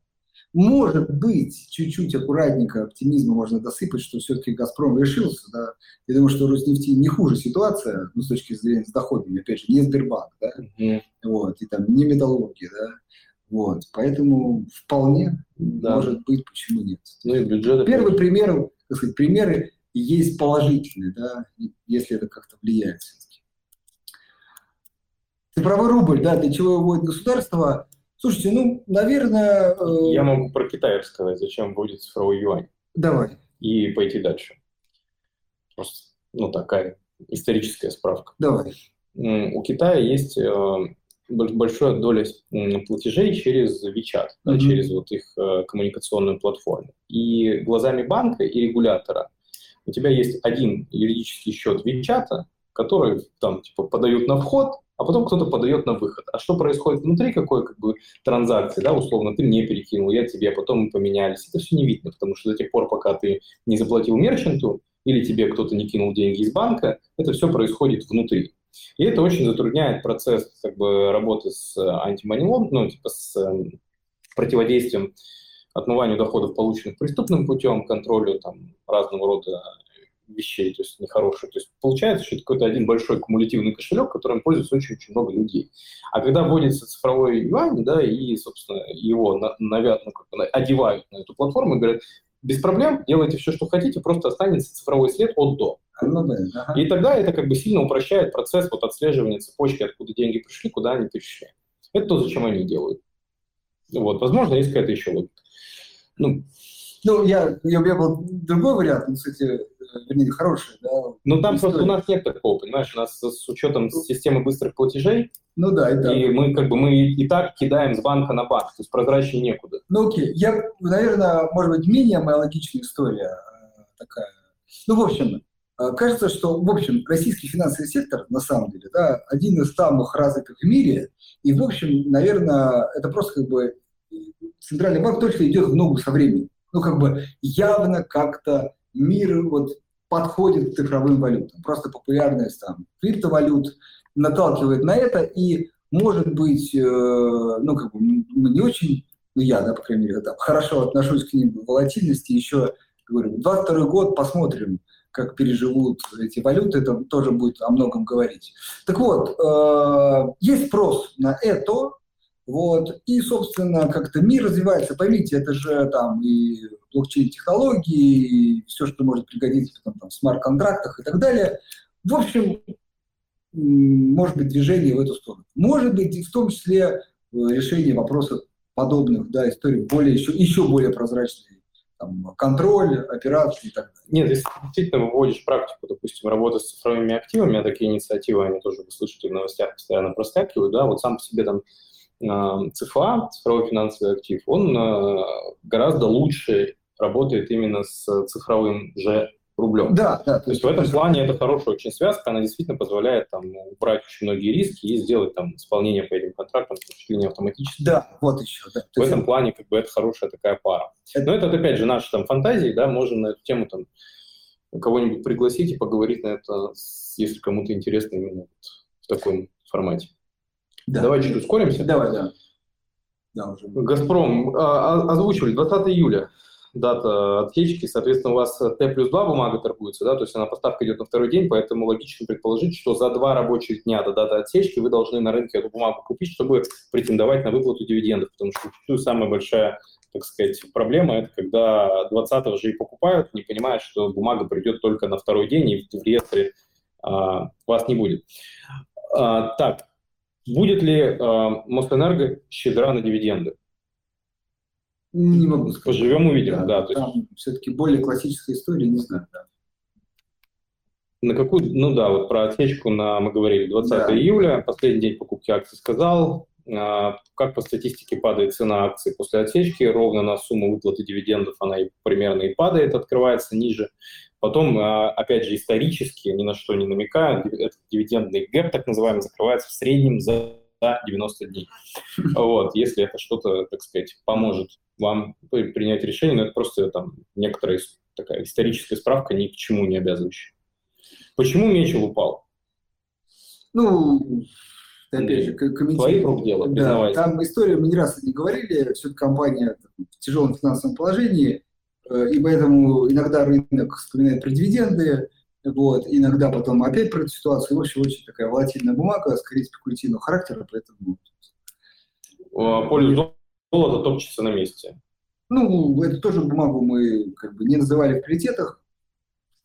S2: может быть, чуть-чуть аккуратненько оптимизма можно досыпать, что все-таки «Газпром» решился. Да? Я думаю, что Роснефти не хуже ситуация, ну, с точки зрения с доходами, опять же, не Сбербанк, да? mm вот, и там не металлургия, да? Вот, поэтому вполне да. может быть, почему нет. Ну и бюджет. Первый пример, так сказать, примеры есть положительные, да, если это как-то влияет все-таки. Цифровой рубль, да, для чего вводит государство, Слушайте, ну, наверное...
S1: Э... Я могу про Китай рассказать, зачем будет цифровой юань.
S2: Давай.
S1: И пойти дальше. Просто, ну, такая историческая справка.
S2: Давай.
S1: У Китая есть э, большая доля платежей через WeChat, mm-hmm. да, через вот их э, коммуникационную платформу. И глазами банка и регулятора у тебя есть один юридический счет WeChat, который там типа подают на вход, а потом кто-то подает на выход. А что происходит внутри, какой как бы транзакции, да, условно, ты мне перекинул, я тебе, а потом мы поменялись. Это все не видно, потому что до тех пор, пока ты не заплатил мерчанту или тебе кто-то не кинул деньги из банка, это все происходит внутри. И это очень затрудняет процесс как бы, работы с антимонилом, ну, типа с э, противодействием отмыванию доходов, полученных преступным путем, контролю там, разного рода вещей, то есть нехороших. То есть получается, что это какой-то один большой кумулятивный кошелек, которым пользуется очень-очень много людей. А когда вводится цифровой юань, да, и, собственно, его на, навят, ну, как бы, одевают на эту платформу и говорят, без проблем, делайте все, что хотите, просто останется цифровой след от до. Ну, да, ага. И тогда это как бы сильно упрощает процесс вот отслеживания цепочки, откуда деньги пришли, куда они пришли. Это то, зачем они делают. Вот, возможно, есть какая-то еще логика.
S2: Ну, ну, я, я, у меня был другой вариант, ну, кстати, э, вернее, хороший, да.
S1: Ну, там просто у нас нет такого, понимаешь, у нас с учетом ну, системы быстрых платежей,
S2: ну да, и,
S1: и мы как бы мы и так кидаем с банка на банк, то есть прозрачнее некуда.
S2: Ну окей, я, наверное, может быть, менее моя логичная история э, такая. Ну, в общем, э, кажется, что, в общем, российский финансовый сектор, на самом деле, да, один из самых развитых в мире, и, в общем, наверное, это просто как бы Центральный банк точно идет в ногу со временем ну, как бы явно как-то мир вот подходит к цифровым валютам. Просто популярность там криптовалют наталкивает на это, и, может быть, э, ну, как бы мы не очень, ну, я, да, по крайней мере, там, хорошо отношусь к ним волатильности, еще, говорю, 22 год посмотрим, как переживут эти валюты, это тоже будет о многом говорить. Так вот, э, есть спрос на это, вот. И, собственно, как-то мир развивается. Поймите, это же там и блокчейн-технологии, и все, что может пригодиться потом, там, в смарт-контрактах и так далее. В общем, может быть движение в эту сторону. Может быть, и в том числе э, решение вопросов подобных, да, историй более, еще, еще более прозрачные там, контроль, операции и так далее.
S1: Нет, если действительно выводишь практику, допустим, работы с цифровыми активами, а такие инициативы, они тоже, вы слышите, в новостях постоянно проскакивают, да, вот сам по себе там ЦФА, цифровой финансовый актив, он э, гораздо лучше работает именно с цифровым же рублем.
S2: Да, да.
S1: То, то есть в этом плане это хорошая очень связка, она действительно позволяет там убрать очень многие риски и сделать там исполнение по этим контрактам чуть ли не автоматически.
S2: Да, вот еще. Да.
S1: В этом плане как бы это хорошая такая пара. Это... Но это опять же наши там фантазии, да, можем на эту тему там кого-нибудь пригласить и поговорить на это, если кому-то интересно именно в таком формате. Да. Давай чуть ускоримся.
S2: Давай, да.
S1: да уже. «Газпром» а, а, озвучивали 20 июля дата отсечки, соответственно, у вас Т плюс 2 бумага торгуется, да, то есть она поставка идет на второй день, поэтому логично предположить, что за два рабочих дня до даты отсечки вы должны на рынке эту бумагу купить, чтобы претендовать на выплату дивидендов, потому что самая большая так сказать, проблема, это когда 20-го же и покупают, не понимая, что бумага придет только на второй день, и в реестре а, вас не будет. А, так, будет ли а, Мосэнерго щедра на дивиденды?
S2: Не могу сказать.
S1: Поживем, увидим, да. да
S2: то есть... Там все-таки более классическая история, не знаю, да.
S1: На какую, ну да, вот про отсечку на, мы говорили, 20 да. июля, последний день покупки акций сказал, как по статистике падает цена акций после отсечки, ровно на сумму выплаты дивидендов она и примерно и падает, открывается ниже. Потом, а, опять же, исторически, ни на что не намекая, этот дивидендный гэп, так называемый, закрывается в среднем за 90 дней. Вот, если это что-то, так сказать, поможет вам принять решение, но это просто там некоторая такая историческая справка, ни к чему не обязывающая. Почему Мечел упал?
S2: Ну, опять же, комментирую.
S1: Твоих рук дело,
S2: да, Там история, мы не раз не говорили, все компания в тяжелом финансовом положении, э, и поэтому иногда рынок вспоминает про дивиденды, вот, иногда потом опять про эту ситуацию. В общем, очень такая волатильная бумага, скорее спекулятивного характера, поэтому...
S1: Поле золота топчется на месте.
S2: Ну, эту тоже бумагу мы как бы не называли в приоритетах,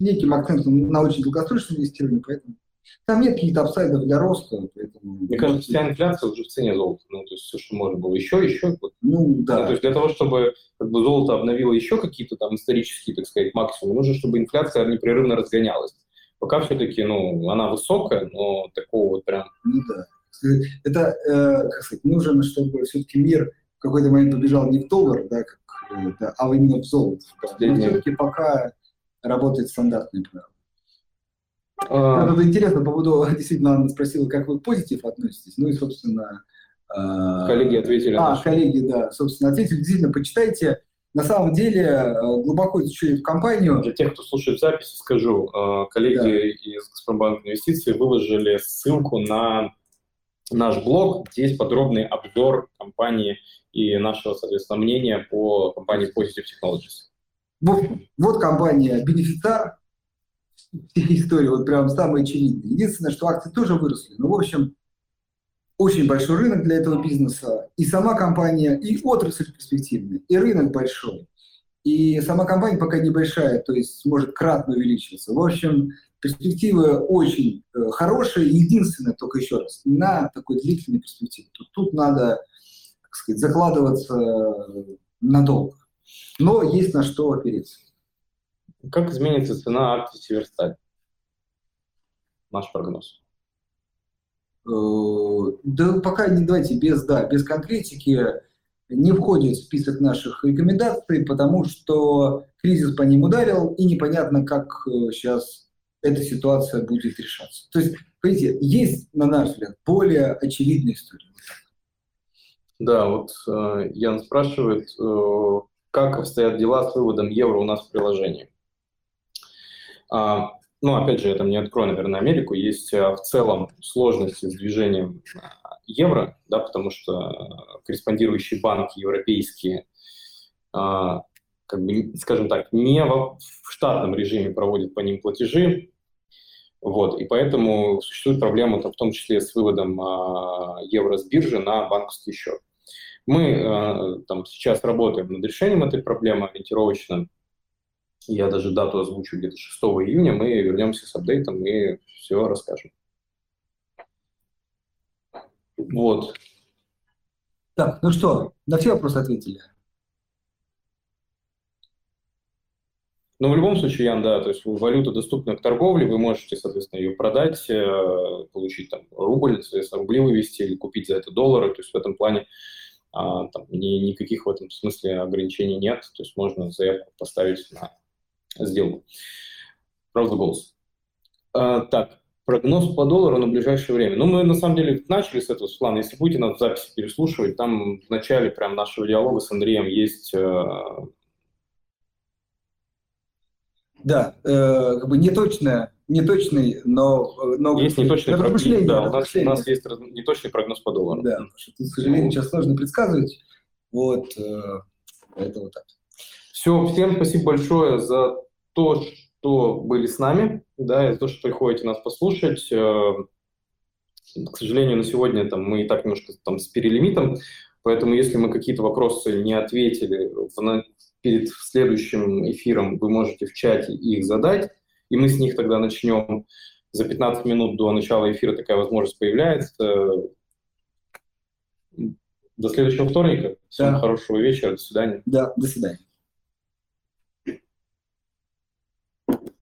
S2: неким акцентом на очень долгосрочное инвестирование, поэтому там нет каких-то апсайдов для роста. Поэтому...
S1: Мне кажется, вся инфляция уже в цене золота. Ну, то есть все, что можно было. Еще, еще. Вот.
S2: Ну, да. Ну,
S1: то есть для того, чтобы как бы, золото обновило еще какие-то там исторические, так сказать, максимумы, нужно, чтобы инфляция непрерывно разгонялась. Пока все-таки, ну, она высокая, но такого вот прям...
S2: Ну, да. Это, э, как сказать, нужно, чтобы все-таки мир в какой-то момент побежал не в доллар, да, как, да, а именно в золото. Да. Но все-таки пока работает стандартный правило. А... Это интересно по поводу, действительно, Анна спросила, как вы к позитив относитесь. Ну и, собственно...
S1: Э... Коллеги ответили.
S2: А, коллеги, да, собственно, ответили. Действительно, почитайте. На самом деле, э, глубоко изучили компанию.
S1: Для тех, кто слушает запись, скажу. Э, коллеги да. из Газпромбанк Инвестиций выложили ссылку на наш блог, где есть подробный обзор компании и нашего, соответственно, мнения по компании Positive Technologies.
S2: Вот, вот компания бенефициар истории, вот прям самая очевидная. Единственное, что акции тоже выросли. Ну, в общем, очень большой рынок для этого бизнеса. И сама компания, и отрасль перспективная, и рынок большой. И сама компания пока небольшая, то есть может кратно увеличиваться. В общем, перспективы очень э, хорошие. Единственное, только еще раз, на такой длительной перспективе. Тут, тут надо, так сказать, закладываться надолго. Но есть на что опереться.
S1: Как изменится цена акций Северсталь? Наш прогноз.
S2: Э, да пока не давайте без, да, без конкретики не входит в список наших рекомендаций, потому что кризис по ним ударил, и непонятно, как сейчас э, эта ситуация будет решаться. То есть, видите, есть, на наш взгляд, более очевидная история.
S1: Да, вот э, Ян спрашивает, э, как обстоят дела с выводом евро у нас в приложении. А, ну, опять же, я там не открою, наверное, Америку, есть а, в целом сложности с движением а, евро, да, потому что корреспондирующие банки европейские, как бы, скажем так, не в штатном режиме проводят по ним платежи, вот, и поэтому существует проблема в том числе с выводом евро с биржи на банковский счет. Мы там сейчас работаем над решением этой проблемы ориентировочно я даже дату озвучу где-то 6 июня, мы вернемся с апдейтом и все расскажем. Вот.
S2: Так, ну что, на все вопросы ответили?
S1: Ну, в любом случае, Ян, да, то есть валюта доступна к торговле, вы можете, соответственно, ее продать, э, получить там рубль, соответственно, рубли вывести или купить за это доллары, то есть в этом плане а, там, ни, никаких в этом смысле ограничений нет, то есть можно заявку поставить на сделку. Правда, голос. А, так, прогноз по доллару на ближайшее время. Ну, мы на самом деле начали с этого, плана. Если будете нас записи переслушивать, там в начале прям нашего диалога с Андреем есть э,
S2: да, э, как бы неточное, неточный, но... но
S1: есть неточный прогноз, да, у нас, у нас есть неточный прогноз по доллару.
S2: Да, что, к сожалению, сейчас сложно предсказывать, вот, э, поэтому так.
S1: Все, всем спасибо большое за то, что были с нами, да, и за то, что приходите нас послушать. Э, к сожалению, на сегодня там, мы и так немножко там с перелимитом. Поэтому, если мы какие-то вопросы не ответили перед следующим эфиром, вы можете в чате их задать, и мы с них тогда начнем. За 15 минут до начала эфира такая возможность появляется. До следующего вторника. Всем да. хорошего вечера. До свидания.
S2: Да, до свидания.